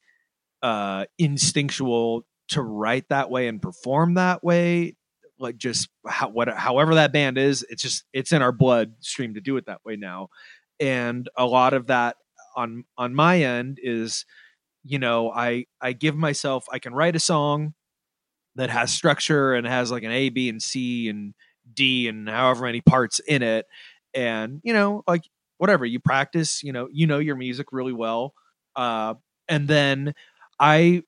uh instinctual to write that way and perform that way. Like just how, what, however that band is, it's just it's in our bloodstream to do it that way now, and a lot of that on on my end is, you know, I I give myself I can write a song that has structure and has like an A, B, and C and D and however many parts in it. And, you know, like whatever you practice, you know, you know your music really well. Uh, and then I,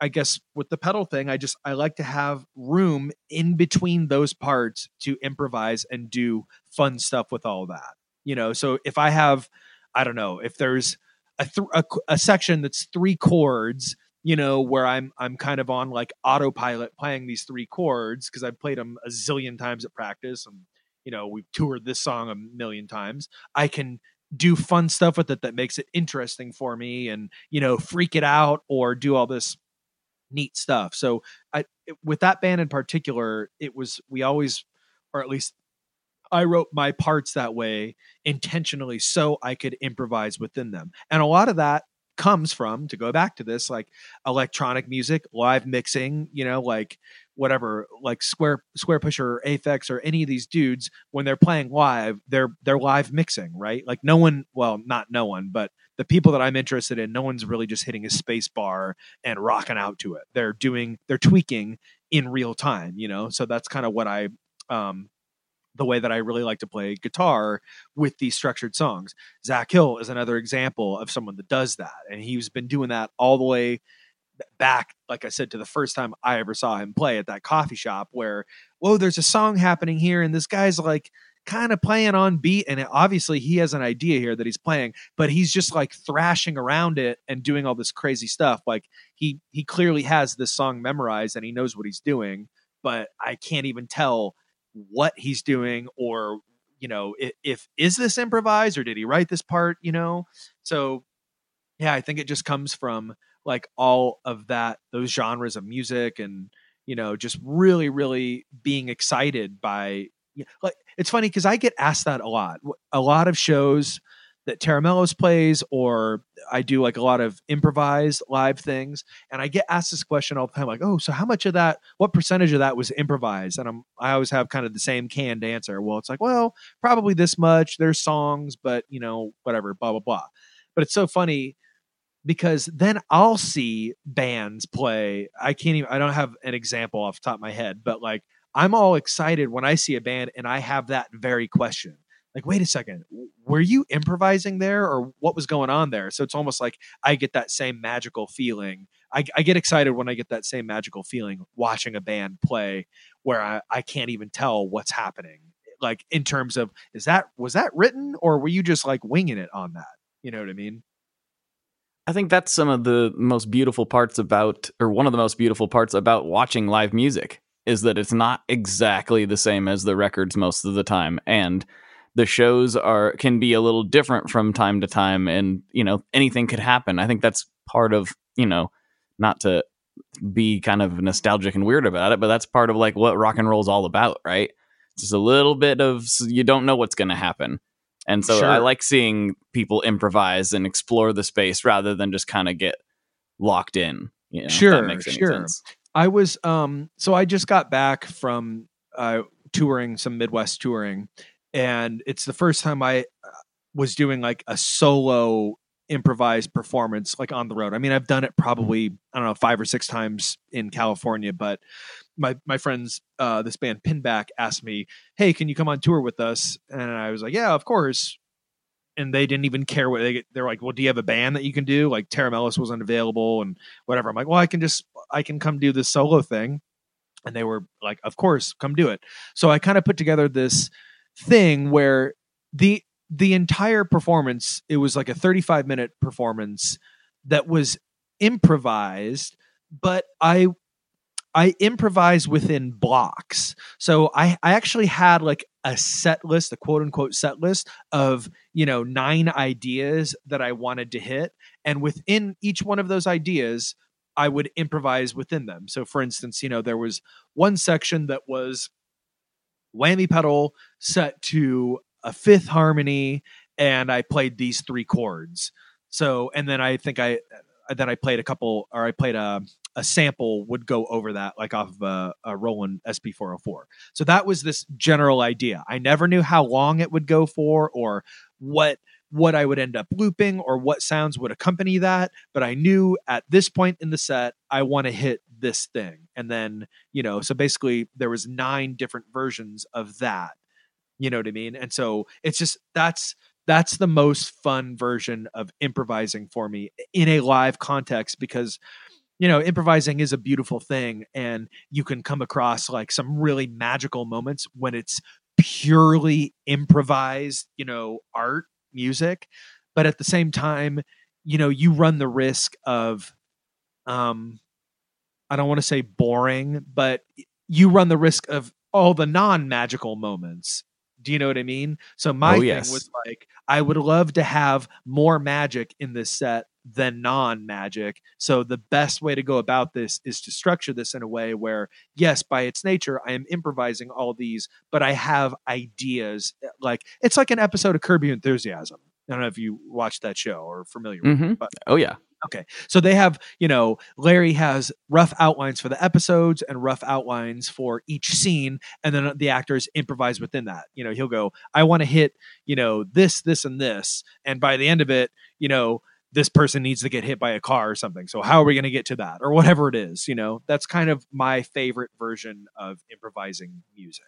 I guess with the pedal thing, I just, I like to have room in between those parts to improvise and do fun stuff with all that, you know? So if I have, I don't know, if there's a, th- a, a section that's three chords you know, where I'm I'm kind of on like autopilot playing these three chords because I've played them a zillion times at practice and you know we've toured this song a million times. I can do fun stuff with it that makes it interesting for me and you know freak it out or do all this neat stuff. So I with that band in particular, it was we always or at least I wrote my parts that way intentionally so I could improvise within them. And a lot of that comes from to go back to this like electronic music live mixing you know like whatever like square Squarepusher or aphex or any of these dudes when they're playing live they're they're live mixing right? Like no one well not no one but the people that i'm interested in no one's really just hitting a space bar and rocking out to it. They're doing they're tweaking in real time you know? So that's kind of what i um the way that I really like to play guitar with these structured songs. Zach Hill is another example of someone that does that. And he's been doing that all the way back, like I said, to the first time I ever saw him play at that coffee shop where, whoa, there's a song happening here. And this guy's like, kind of playing on beat and obviously he has an idea here that he's playing but he's just like thrashing around it and doing all this crazy stuff like he he clearly has this song memorized and he knows what he's doing but i can't even tell what he's doing or you know if, if is this improvised or did he write this part you know? So yeah i think it just comes from like all of that those genres of music and you know just really really being excited by like it's funny because i get asked that a lot. A lot of shows that Tera Melos plays, or I do like a lot of improvised live things. And I get asked this question all the time, like, oh, so how much of that, what percentage of that was improvised? And I'm I always have kind of the same canned answer. Well, it's like, well, probably this much. There's songs, but you know, whatever, blah, blah, blah. But it's so funny because then I'll see bands play. I can't even I don't have an example off the top of my head, but like I'm all excited when I see a band and I have that very question like wait a second were you improvising there or what was going on there? So it's almost like i get that same magical feeling. I, I get excited when i get that same magical feeling watching a band play where I, I can't even tell what's happening. Like in terms of is that was that written or were you just like winging it on that? You know what i mean? I think that's some of the most beautiful parts about, or one of the most beautiful parts about watching live music is that it's not exactly the same as the records most of the time. And the shows are can be a little different from time to time and you know anything could happen i think that's part of you know not to be kind of nostalgic and weird about it but that's part of like what rock and roll is all about right it's just a little bit of you don't know what's going to happen And so Sure. I like seeing people improvise and explore the space rather than just kind of get locked in. You know, Sure, that makes any sure. sense. I was um so I just got back from uh touring some Midwest touring and it's the first time I uh, was doing like a solo improvised performance like on the road. I mean, I've done it probably I don't know 5 or 6 times in California, but my my friends uh this band Pinback asked me, "Hey, can you come on tour with us?" And I was like, "Yeah, of course." And they didn't even care what they they're like, "Well, do you have a band that you can do?" Like Tera Melos wasn't available and whatever. I'm like, "Well, I can just I can come do this solo thing. And they were like, of course, come do it. So I kind of put together this thing where the the entire performance, it was like a 35 minute performance that was improvised, but I I improvised within blocks. So I, I actually had like a set list, a quote unquote set list of, you know, nine ideas that I wanted to hit. And within each one of those ideas, I would improvise within them. So for instance, you know, there was one section that was whammy pedal set to a fifth harmony and I played these three chords. So and then I think I uh, then I played a couple or I played a a sample would go over that like off of a, a Roland SP404. So that was this general idea. I never knew how long it would go for or what what I would end up looping or what sounds would accompany that, but I knew at this point in the set I want to hit this thing. And then, you know, so basically there was nine different versions of that. You know what I mean? And so it's just that's that's the most fun version of improvising for me in a live context because you know improvising is a beautiful thing and you can come across like some really magical moments when it's purely improvised you know art music but at the same time you know you run the risk of um i don't want to say boring but you run the risk of all the non-magical moments do you know what i mean so my Oh, thing yes. was like i would love to have more magic in this set than non-magic so the best way to go about this is to structure this in a way where yes by its nature i am improvising all these but i have ideas like it's like an episode of curb your enthusiasm i don't know if you watched that show or are familiar with Mhm. it but Oh yeah. So they have, you know, Larry has rough outlines for the episodes and rough outlines for each scene, and then the actors improvise within that. You know, he'll go, I want to hit, you know, this, this, and this. And by the end of it, you know, this person needs to get hit by a car or something. So how are we going to get to that? Or whatever it is, you know, that's kind of my favorite version of improvising music.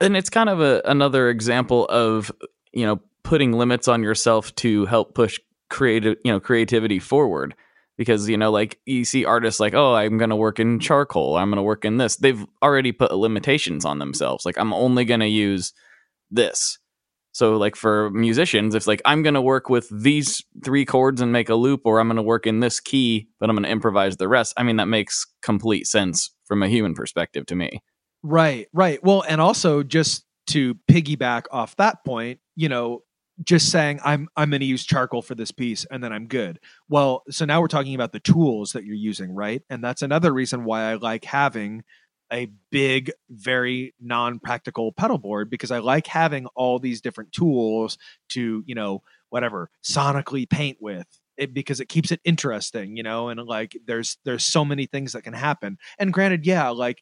And it's kind of a, another example of you know putting limits on yourself to help push creative you know creativity forward. Because you know like you see artists like oh i'm going to work in charcoal. I'm going to work in this. They've already put limitations on themselves. Like i'm only going to use this. So like for musicians it's like i'm going to work with these three chords and make a loop or i'm going to work in this key but i'm going to improvise the rest. I mean that makes complete sense from a human perspective to me. Right, right. Well, and also just to piggyback off that point, you know, just saying I'm I'm going to use charcoal for this piece and then I'm good. Well, so now we're talking about the tools that you're using, right? And that's another reason why I like having a big, very non-practical pedal board because I like having all these different tools to, you know, whatever, sonically paint with. It, because it keeps it interesting, you know, and like there's there's so many things that can happen. And granted, yeah, like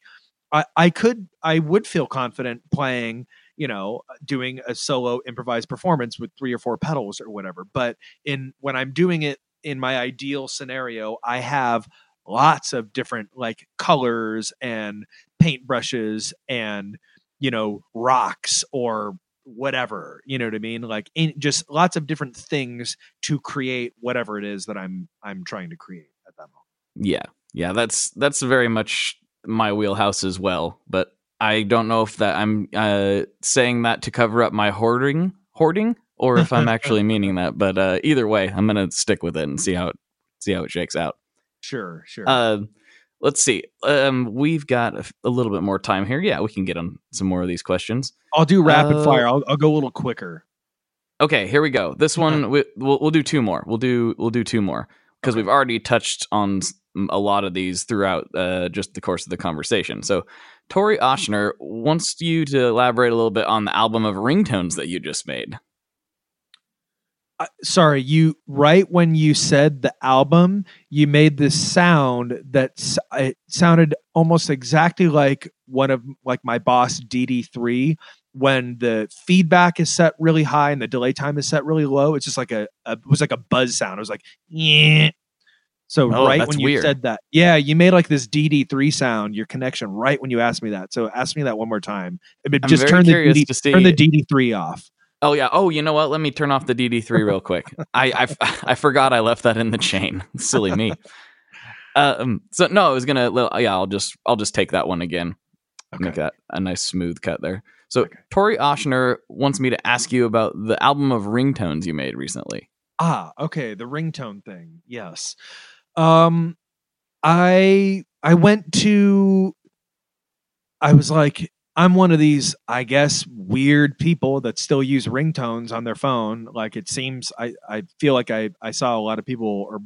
I, I could I would feel confident playing, you know, uh, doing a solo improvised performance with three or four pedals or whatever. But in when I'm doing it in my ideal scenario, I have lots of different like colors and paint brushes and you know rocks or whatever you know what i mean like in, just lots of different things to create whatever it is that i'm i'm trying to create at that moment Yeah, yeah, that's that's very much my wheelhouse as well. But I don't know if that I'm uh, saying that to cover up my hoarding, hoarding, or if I'm actually meaning that. But uh, either way, I'm gonna stick with it and see how it see how it shakes out. sure sure Uh, let's see. Um, we've got a little bit more time here. Yeah, we can get on some more of these questions. i'll do rapid uh, fire I'll, I'll go a little quicker Okay, here we go. This one we, we'll we'll do two more. We'll do we'll do two more because Okay. we've already touched on a lot of these throughout uh, just the course of the conversation. So, Tori Oshner wants you to elaborate a little bit on the album of ringtones that you just made. Uh, sorry, you right when you said the album, you made this sound that s- it sounded almost exactly like one of like my boss DD3 when the feedback is set really high and the delay time is set really low. It's just like a, a it was like a buzz sound. It was like yeah. So Oh, right when you weird. said that, yeah, you made like this DD3 sound, your connection right when you asked me that. So ask me that one more time. But just turn the DD, to see- turn the DD3 off. Oh yeah. Oh, you know what? Let me turn off the DD3 real quick. I, I I forgot I left that in the chain. Silly me. Um. So no, I was gonna. Yeah, I'll just I'll just take that one again. Make that a nice smooth cut there. So Okay. Tori Oshner wants me to ask you about the album of ringtones you made recently. Ah, okay, the ringtone thing. Yes. Um I I went to I was like I'm one of these I guess weird people that still use ringtones on their phone. Like it seems I I feel like I I saw a lot of people or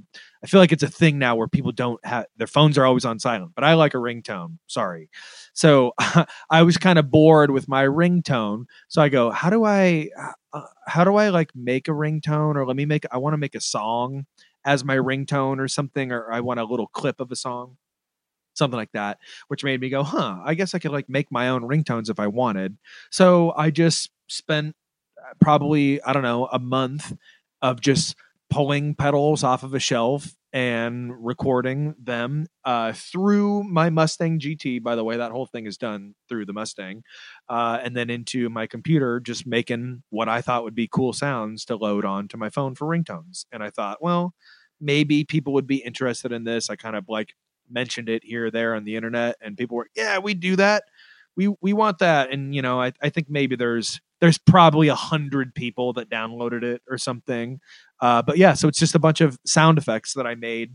I feel like it's a thing now where people don't have their phones are always on silent, but I like a ringtone. Sorry. So I was kind of bored with my ringtone. So I go, how do I uh, how do I like make a ringtone or let me make I want to make a song as my ringtone or something or I want a little clip of a song something like that which made me go huh I guess I could like make my own ringtones if I wanted. So I just spent uh, probably I don't know a month of just pulling pedals off of a shelf and recording them uh, through my Mustang GT. By the way, that whole thing is done through the Mustang, uh, and then into my computer, just making what I thought would be cool sounds to load onto my phone for ringtones. And I thought, well, maybe people would be interested in this. I kind of like mentioned it here there on the internet, and people were, yeah, we do that. We we want that, and you know, I I think maybe there's there's probably a hundred people that downloaded it or something. Uh, but yeah, so it's just a bunch of sound effects that I made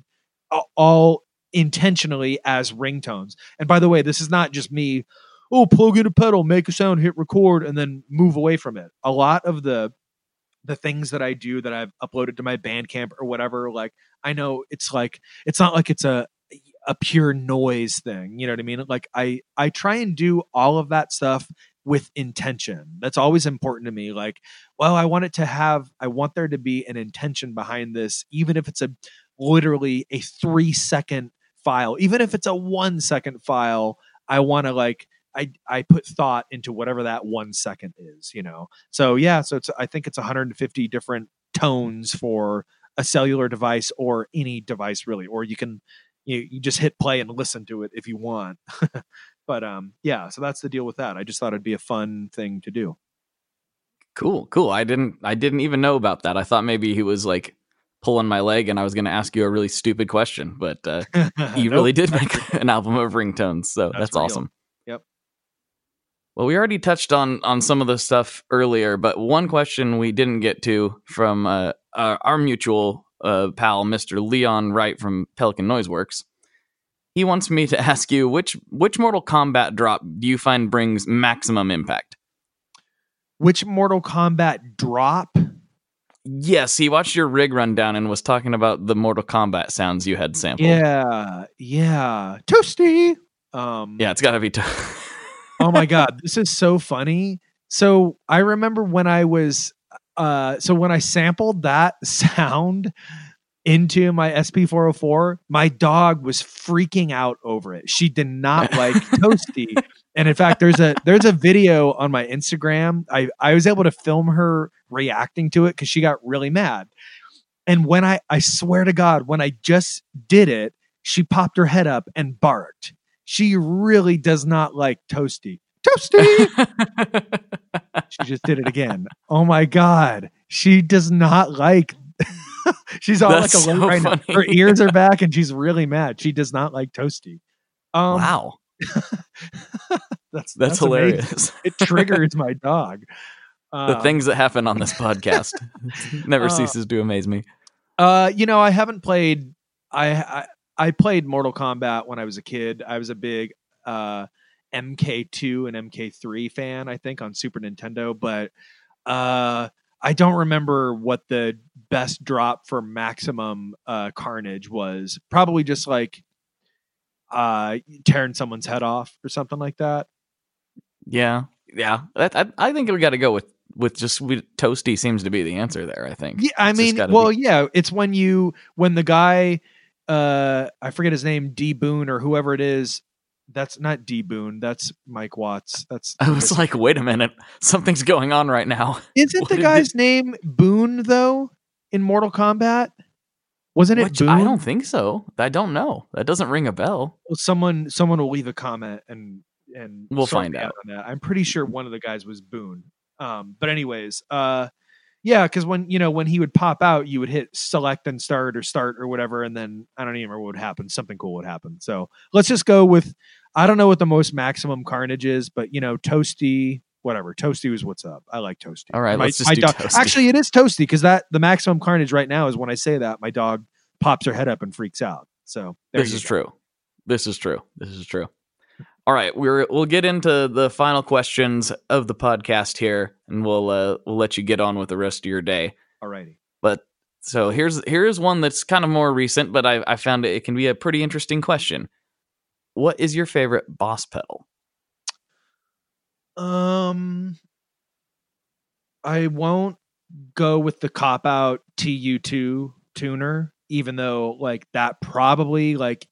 all intentionally as ringtones. And by the way, this is not just me, oh, plug in a pedal, make a sound, hit record, and then move away from it. A lot of the the things that I do that I've uploaded to my Bandcamp or whatever, like I know it's like it's not like it's a a pure noise thing. You know what I mean? Like I I try and do all of that stuff with intention. That's always important to me. Like, well, I want it to have I want there to be an intention behind this, even if it's a literally a three second file, even if it's a one second file, I want to like I I put thought into whatever that one second is, you know. So yeah, so it's I think it's 150 different tones for a cellular device or any device really, or you can you, you just hit play and listen to it if you want. but um yeah, so that's the deal with that. I just thought it'd be a fun thing to do. Cool, cool. I didn't I didn't even know about that. I thought maybe he was like pulling my leg and I was going to ask you a really stupid question, but uh, you Nope, really did make an album of ringtones, so that's, That's awesome. Yep. Well, we already touched on on some of the stuff earlier, but one question we didn't get to from uh, our, our mutual uh, pal, Mister Leon Wright from Pelican Noise Works. He wants me to ask you which which Mortal Kombat drop do you find brings maximum impact? Which Mortal Kombat drop? Yes, he watched your rig rundown and was talking about the Mortal Kombat sounds you had sampled. Yeah, yeah. Toasty. Um yeah, it's got to be. T- oh my god, this is so funny. So I remember when I was uh so when I sampled that sound into my SP404, my dog was freaking out over it. She did not like Toasty. And in fact, there's a there's a video on my Instagram. I I was able to film her reacting to it cuz she got really mad. And when I I swear to god, when I just did it, she popped her head up and barked. She really does not like Toasty. Toasty. she just did it again. Oh my god. She does not like She's all That's like a so right now. Her ears are back and she's really mad. She does not like Toasty. Um wow, that's that's, that's hilarious. It triggers my dog. the Um, things that happen on this podcast never Uh, ceases to amaze me. Uh, you know, I haven't played. I, I I played Mortal Kombat when I was a kid. I was a big uh, MK2 and MK3 fan. I think on Super Nintendo, but uh, I don't remember what the best drop for maximum uh, carnage was. Probably just like uh, tearing someone's head off or something like that. Yeah, yeah. That, I, I think we got to go with with just we, toasty seems to be the answer there. I think. Yeah, I It's mean, well, be- yeah, it's when you when the guy, uh, I forget his name, D Boon or whoever it is. That's not D Boon. That's Mike Watts. That's I was like, wait a minute, something's going on right now. isn't what the guy's name Boone though in Mortal Kombat? Wasn't it Which? I don't think so. I don't know. That doesn't ring a bell. Well, someone someone will leave a comment and and We'll find out. on that. I'm pretty sure one of the guys was Boone. Um, but anyways, uh, yeah, because when you know when he would pop out, you would hit select and start or start or whatever, and then I don't even remember what would happen. Something cool would happen. So let's just go with I don't know what the most maximum carnage is, but you know, toasty. Whatever, toasty was what's up. I like toasty. All right, My- let's just do dog- Toasty. Actually, it is toasty because that the maximum carnage right now is when I say that my dog pops her head up and freaks out. So this is go. true. This is true. This is true. All right, we're we'll get into the final questions of the podcast here, and we'll uh, we'll let you get on with the rest of your day. Alrighty. But so here's here's one that's kind of more recent, but I I found it, it can be a pretty interesting question. What is your favorite boss pedal? Um, I won't go with the cop out TU2 tuner, even though like that probably like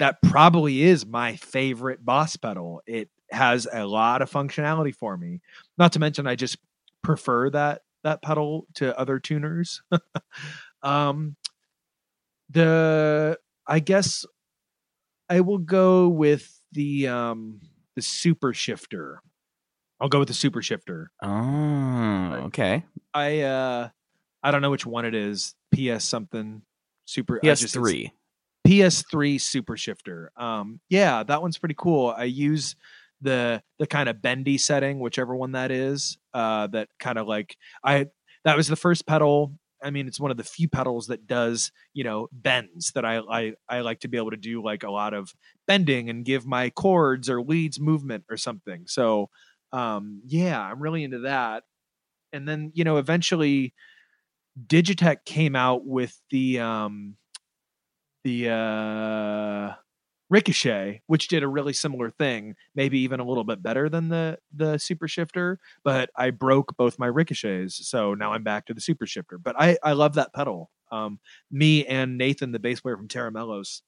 that probably is my favorite boss pedal. It has a lot of functionality for me. Not to mention, I just prefer that that pedal to other tuners. um, the I guess I will go with the um the super shifter. I'll go with the super shifter. Oh, okay. I uh I don't know which one it is. PS something super I just- it's PS3. PS3 super shifter. Um yeah, that one's pretty cool. I use the the kind of bendy setting, whichever one that is. Uh that kind of like I that was the first pedal. I mean, it's one of the few pedals that does, you know, bends that I I I like to be able to do like a lot of bending and give my chords or leads movement or something. So um yeah, I'm really into that. And then, you know, eventually Digitech came out with the um the uh Ricochet, which did a really similar thing, maybe even a little bit better than the the Super Shifter, but I broke both my ricochets, so now I'm back to the Super Shifter. But I I love that pedal. Um, me and Nathan, the bass player from Tera Melos,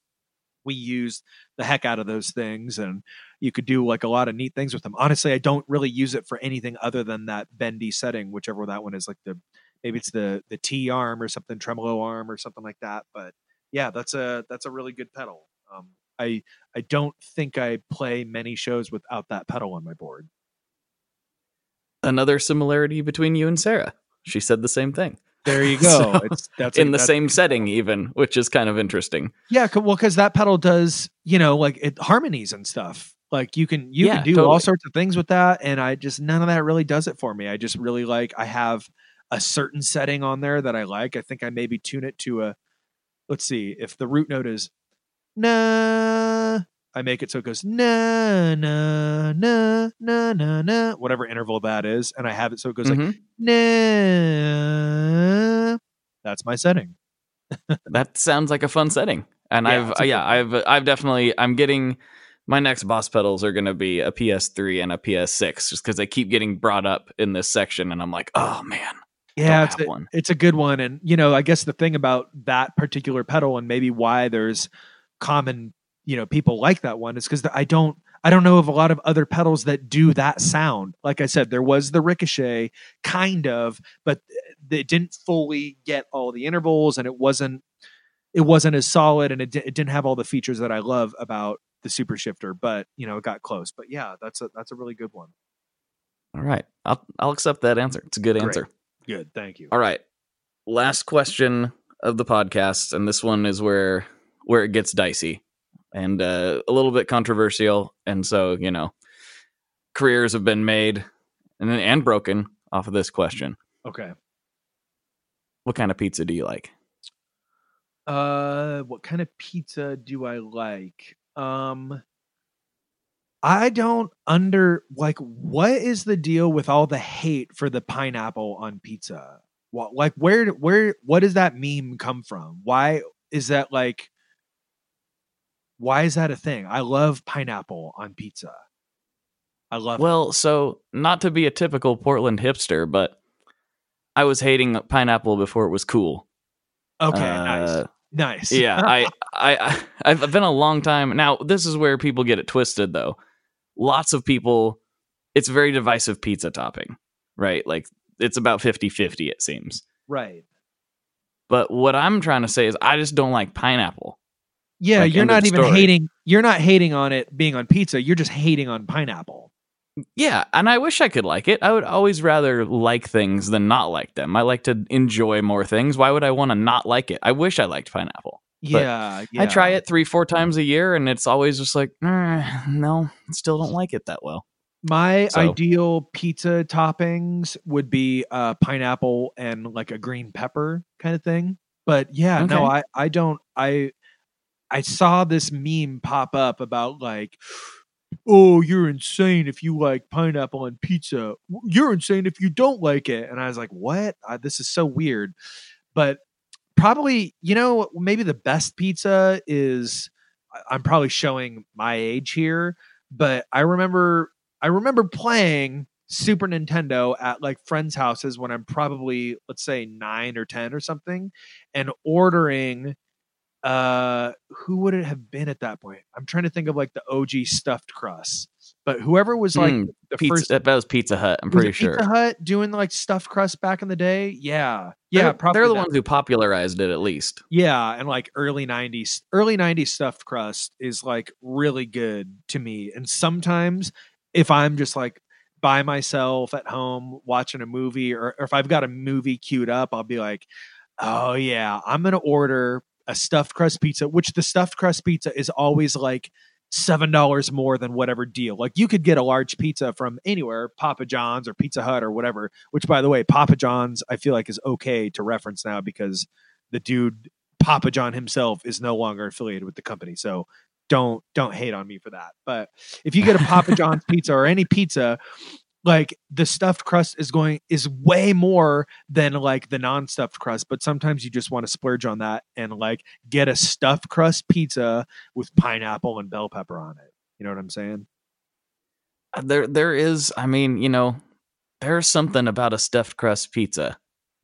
we used the heck out of those things, and you could do like a lot of neat things with them. Honestly, I don't really use it for anything other than that bendy setting, whichever that one is, like the maybe it's the the T arm or something, tremolo arm or something like that. But yeah, that's a that's a really good pedal. Um, I I don't think I play many shows without that pedal on my board. Another similarity between you and Sarah. She said the same thing. There you go. So, it's that's a- in the that's same setting, even, which is kind of interesting. Yeah, well, because that pedal does you know like it harmonies and stuff. Like you can you Yeah, can do all sorts of things with that, and I just none of that really does it for me. I just really like I have a certain setting on there that I like. I think I maybe tune it to a let's see if the root note is na I make it so it goes na na na na na na whatever interval that is, and I have it so it goes like Mhm. na. That's my setting. that sounds like a fun setting and Yeah, i've uh, yeah i've i've definitely i'm getting my next boss pedals are going to be a ps3 and a ps6 just because they keep getting brought up in this section and i'm like oh man yeah it's a, one. it's a good one and you know i guess the thing about that particular pedal and maybe why there's common you know people like that one is because i don't i don't know of a lot of other pedals that do that sound. Like i said there was the ricochet kind of but uh, it didn't fully get all the intervals and it wasn't it wasn't as solid and it, di- it didn't have all the features that i love about the super shifter but you know it got close. But yeah that's a that's a really good one. All right. I'll i'll accept that answer. It's a good Great. answer. Good. Thank you. All right. Last question of the podcast and this one is where where it gets dicey and uh, a little bit controversial and so you know careers have been made and and broken off of this question okay what kind of pizza do you like Uh, what kind of pizza do I like? Um, I don't under like what is the deal with all the hate for the pineapple on pizza? What like where where what does that meme come from? Why is that like why is that a thing? I love pineapple on pizza. I love it. Well, so not to be a typical Portland hipster, but I was hating pineapple before it was cool. Okay, nice. Uh, Nice. yeah, I, I, I, I've been a long time now. This is where people get it twisted, though. Lots of people, it's a very divisive pizza topping, right? Like it's about 50 50, it seems. right. But what I'm trying to say is, I just don't like pineapple. Yeah, Like, you're not even story. hating you're not hating on it being on pizza. You're just hating on pineapple. Yeah, and I wish I could like it. I would always rather like things than not like them. I like to enjoy more things. Why would I want to not like it? I wish I liked pineapple. Yeah, yeah. I try it three, four times a year, and it's always just like, "Eh, no, still don't like it that well. My So- ideal pizza toppings would be uh, pineapple and like a green pepper kind of thing. But yeah, no, I I don't I I saw this meme pop up about like oh, you're insane if you like pineapple on pizza. You're insane if you don't like it. And I was like, what? This is so weird. But probably, you know, maybe the best pizza is I'm probably showing my age here, but I remember I remember playing Super Nintendo at like friends' houses when I'm probably let's say 9 or 10 or something and ordering uh who would it have been at that point? I'm trying to think of like the OG stuffed crust. But whoever was like Mm, the Pizza, first that was Pizza Hut. I'm pretty sure. Pizza Hut doing like stuffed crust back in the day? Yeah. Yeah, they're, probably they're the that. ones who popularized it, at least. Yeah, and like early 90s early 90s stuffed crust is like really good to me. And sometimes if I'm just like by myself at home watching a movie or, or if I've got a movie queued up, I'll be like, "Oh yeah, I'm going to order a stuffed crust pizza," which the stuffed crust pizza is always like $7 more than whatever deal. Like you could get a large pizza from anywhere, Papa John's or Pizza Hut or whatever, which by the way, Papa John's I feel like is okay to reference now because the dude Papa John himself is no longer affiliated with the company. So don't don't hate on me for that. But if you get a Papa John's pizza or any pizza, like the stuffed crust is going is way more than like the non-stuffed crust, but sometimes you just want to splurge on that and like get a stuffed crust pizza with pineapple and bell pepper on it. You know what I'm saying? Uh, There, there is. I mean, you know, there's something about a stuffed crust pizza.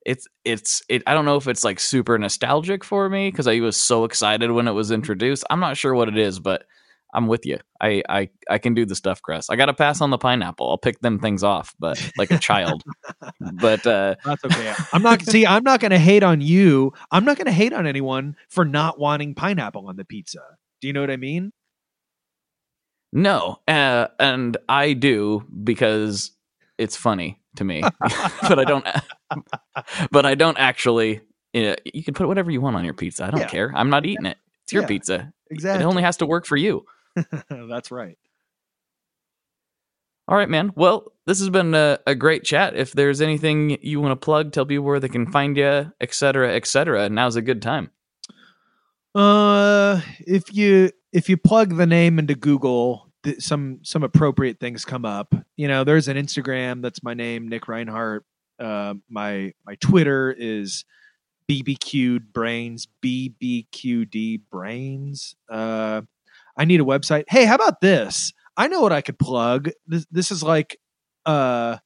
It's, it's, it. I don't know if it's like super nostalgic for me because I was so excited when it was introduced. I'm not sure what it is, but I'm with you. I, I, I can do the stuffed crust. I got to pass on the pineapple. I'll pick them things off, but like a child. but uh, That's okay. I'm not see, I'm not gonna hate on you. I'm not gonna hate on anyone for not wanting pineapple on the pizza. Do you know what I mean? No, uh, and I do because it's funny to me, but I don't. But I don't actually. Uh, you can put whatever you want on your pizza. I don't Yeah. care. I'm not eating it. It's your Yeah, pizza. Exactly. It only has to work for you. That's right. All right, man. Well, this has been a, a great chat. If there's anything you want to plug, tell people where they can find you, et cetera, et cetera. Now's a good time. Uh, if you if you plug the name into Google, th- some some appropriate things come up. You know, there's an Instagram that's my name, Nick Reinhart. Uh, my my Twitter is bbq'd brains, bbqd brains. Uh, I need a website. Hey, how about this? I know what I could plug. This this is like uh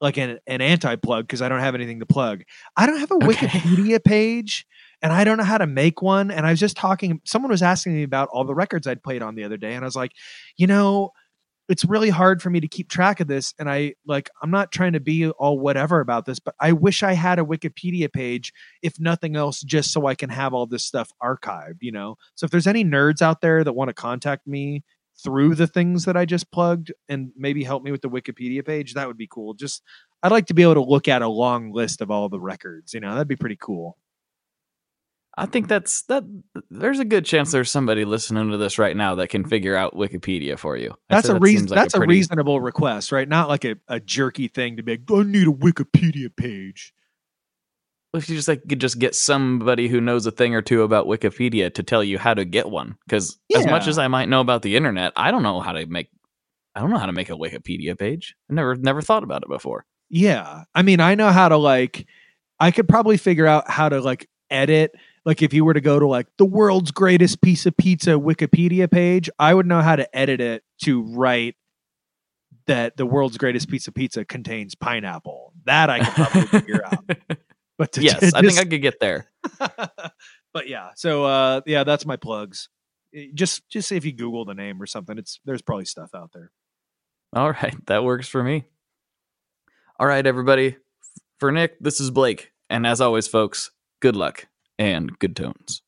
like an, an anti plug because I don't have anything to plug. I don't have a Okay. Wikipedia page and I don't know how to make one. And I was just talking, someone was asking me about all the records I'd played on the other day. And I was like, you know, it's really hard for me to keep track of this. And I like, I'm not trying to be all whatever about this, but I wish I had a Wikipedia page, if nothing else, just so I can have all this stuff archived, you know? So if there's any nerds out there that want to contact me through the things that I just plugged and maybe help me with the Wikipedia page, that would be cool. Just, I'd like to be able to look at a long list of all the records, you know, that'd be pretty cool. I think that's that. There's a good chance mm-hmm. there's somebody listening to this right now that can figure out Wikipedia for you. I'd That's a that reason. like that's a, pretty- reasonable request, right? Not like a, a jerky thing to be. Like, I need a Wikipedia page. if you just like could just get somebody who knows a thing or two about Wikipedia to tell you how to get one. Because as much as I might know about the internet, I don't know how to make I don't know how to make a Wikipedia page. I never never thought about it before. Yeah. I mean, I know how to like I could probably figure out how to like edit like if you were to go to like the world's greatest piece of pizza Wikipedia page, I would know how to edit it to write that the world's greatest piece of pizza contains pineapple. That I could probably figure out. But to, yes, to I think I could get there. but yeah, so uh yeah, that's my plugs. Eh, Just just if you Google the name or something, it's there's probably stuff out there. All right, that works for me. All right, everybody. For Nick, this is Blake. And as always, folks, good luck and good tones.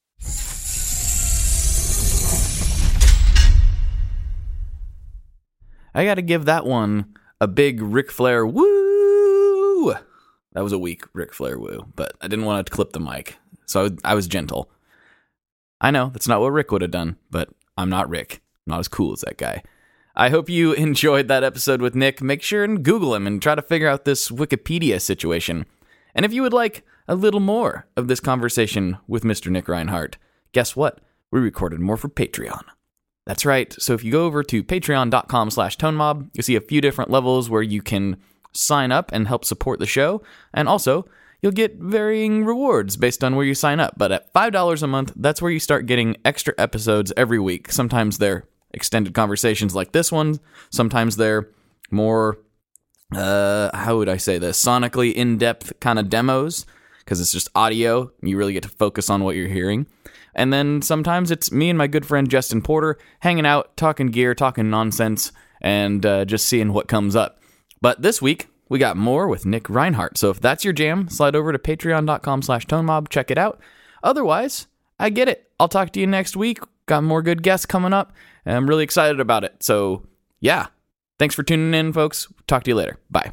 I got to give that one a big Ric Flair woo. That was a weak Ric Flair woo, but I didn't want to clip the mic, so I, was gentle. I know that's not what Rick would have done, but I'm not Rick. I'm not as cool as that guy. I hope you enjoyed that episode with Nick. Make sure and Google him and try to figure out this Wikipedia situation. And if you would like a little more of this conversation with Mr. Nick Reinhart, guess what? We recorded more for Patreon. That's right. So if you go over to patreon.com slash tonemob, you'll see a few different levels where you can sign up and help support the show. And also, you'll get varying rewards based on where you sign up. But at $5 a month, that's where you start getting extra episodes every week. Sometimes they're extended conversations like this one, sometimes they're more uh how would I say this? Sonically in-depth kind of demos because it's just audio. You really get to focus on what you're hearing. And then sometimes it's me and my good friend Justin Porter hanging out, talking gear, talking nonsense, and uh, just seeing what comes up. But this week, we got more with Nick Reinhart. So if that's your jam, slide over to patreon.com slash tonemob, check it out. Otherwise, I get it. I'll talk to you next week. Got more good guests coming up, and I'm really excited about it. So, yeah. Thanks for tuning in, folks. Talk to you later. Bye.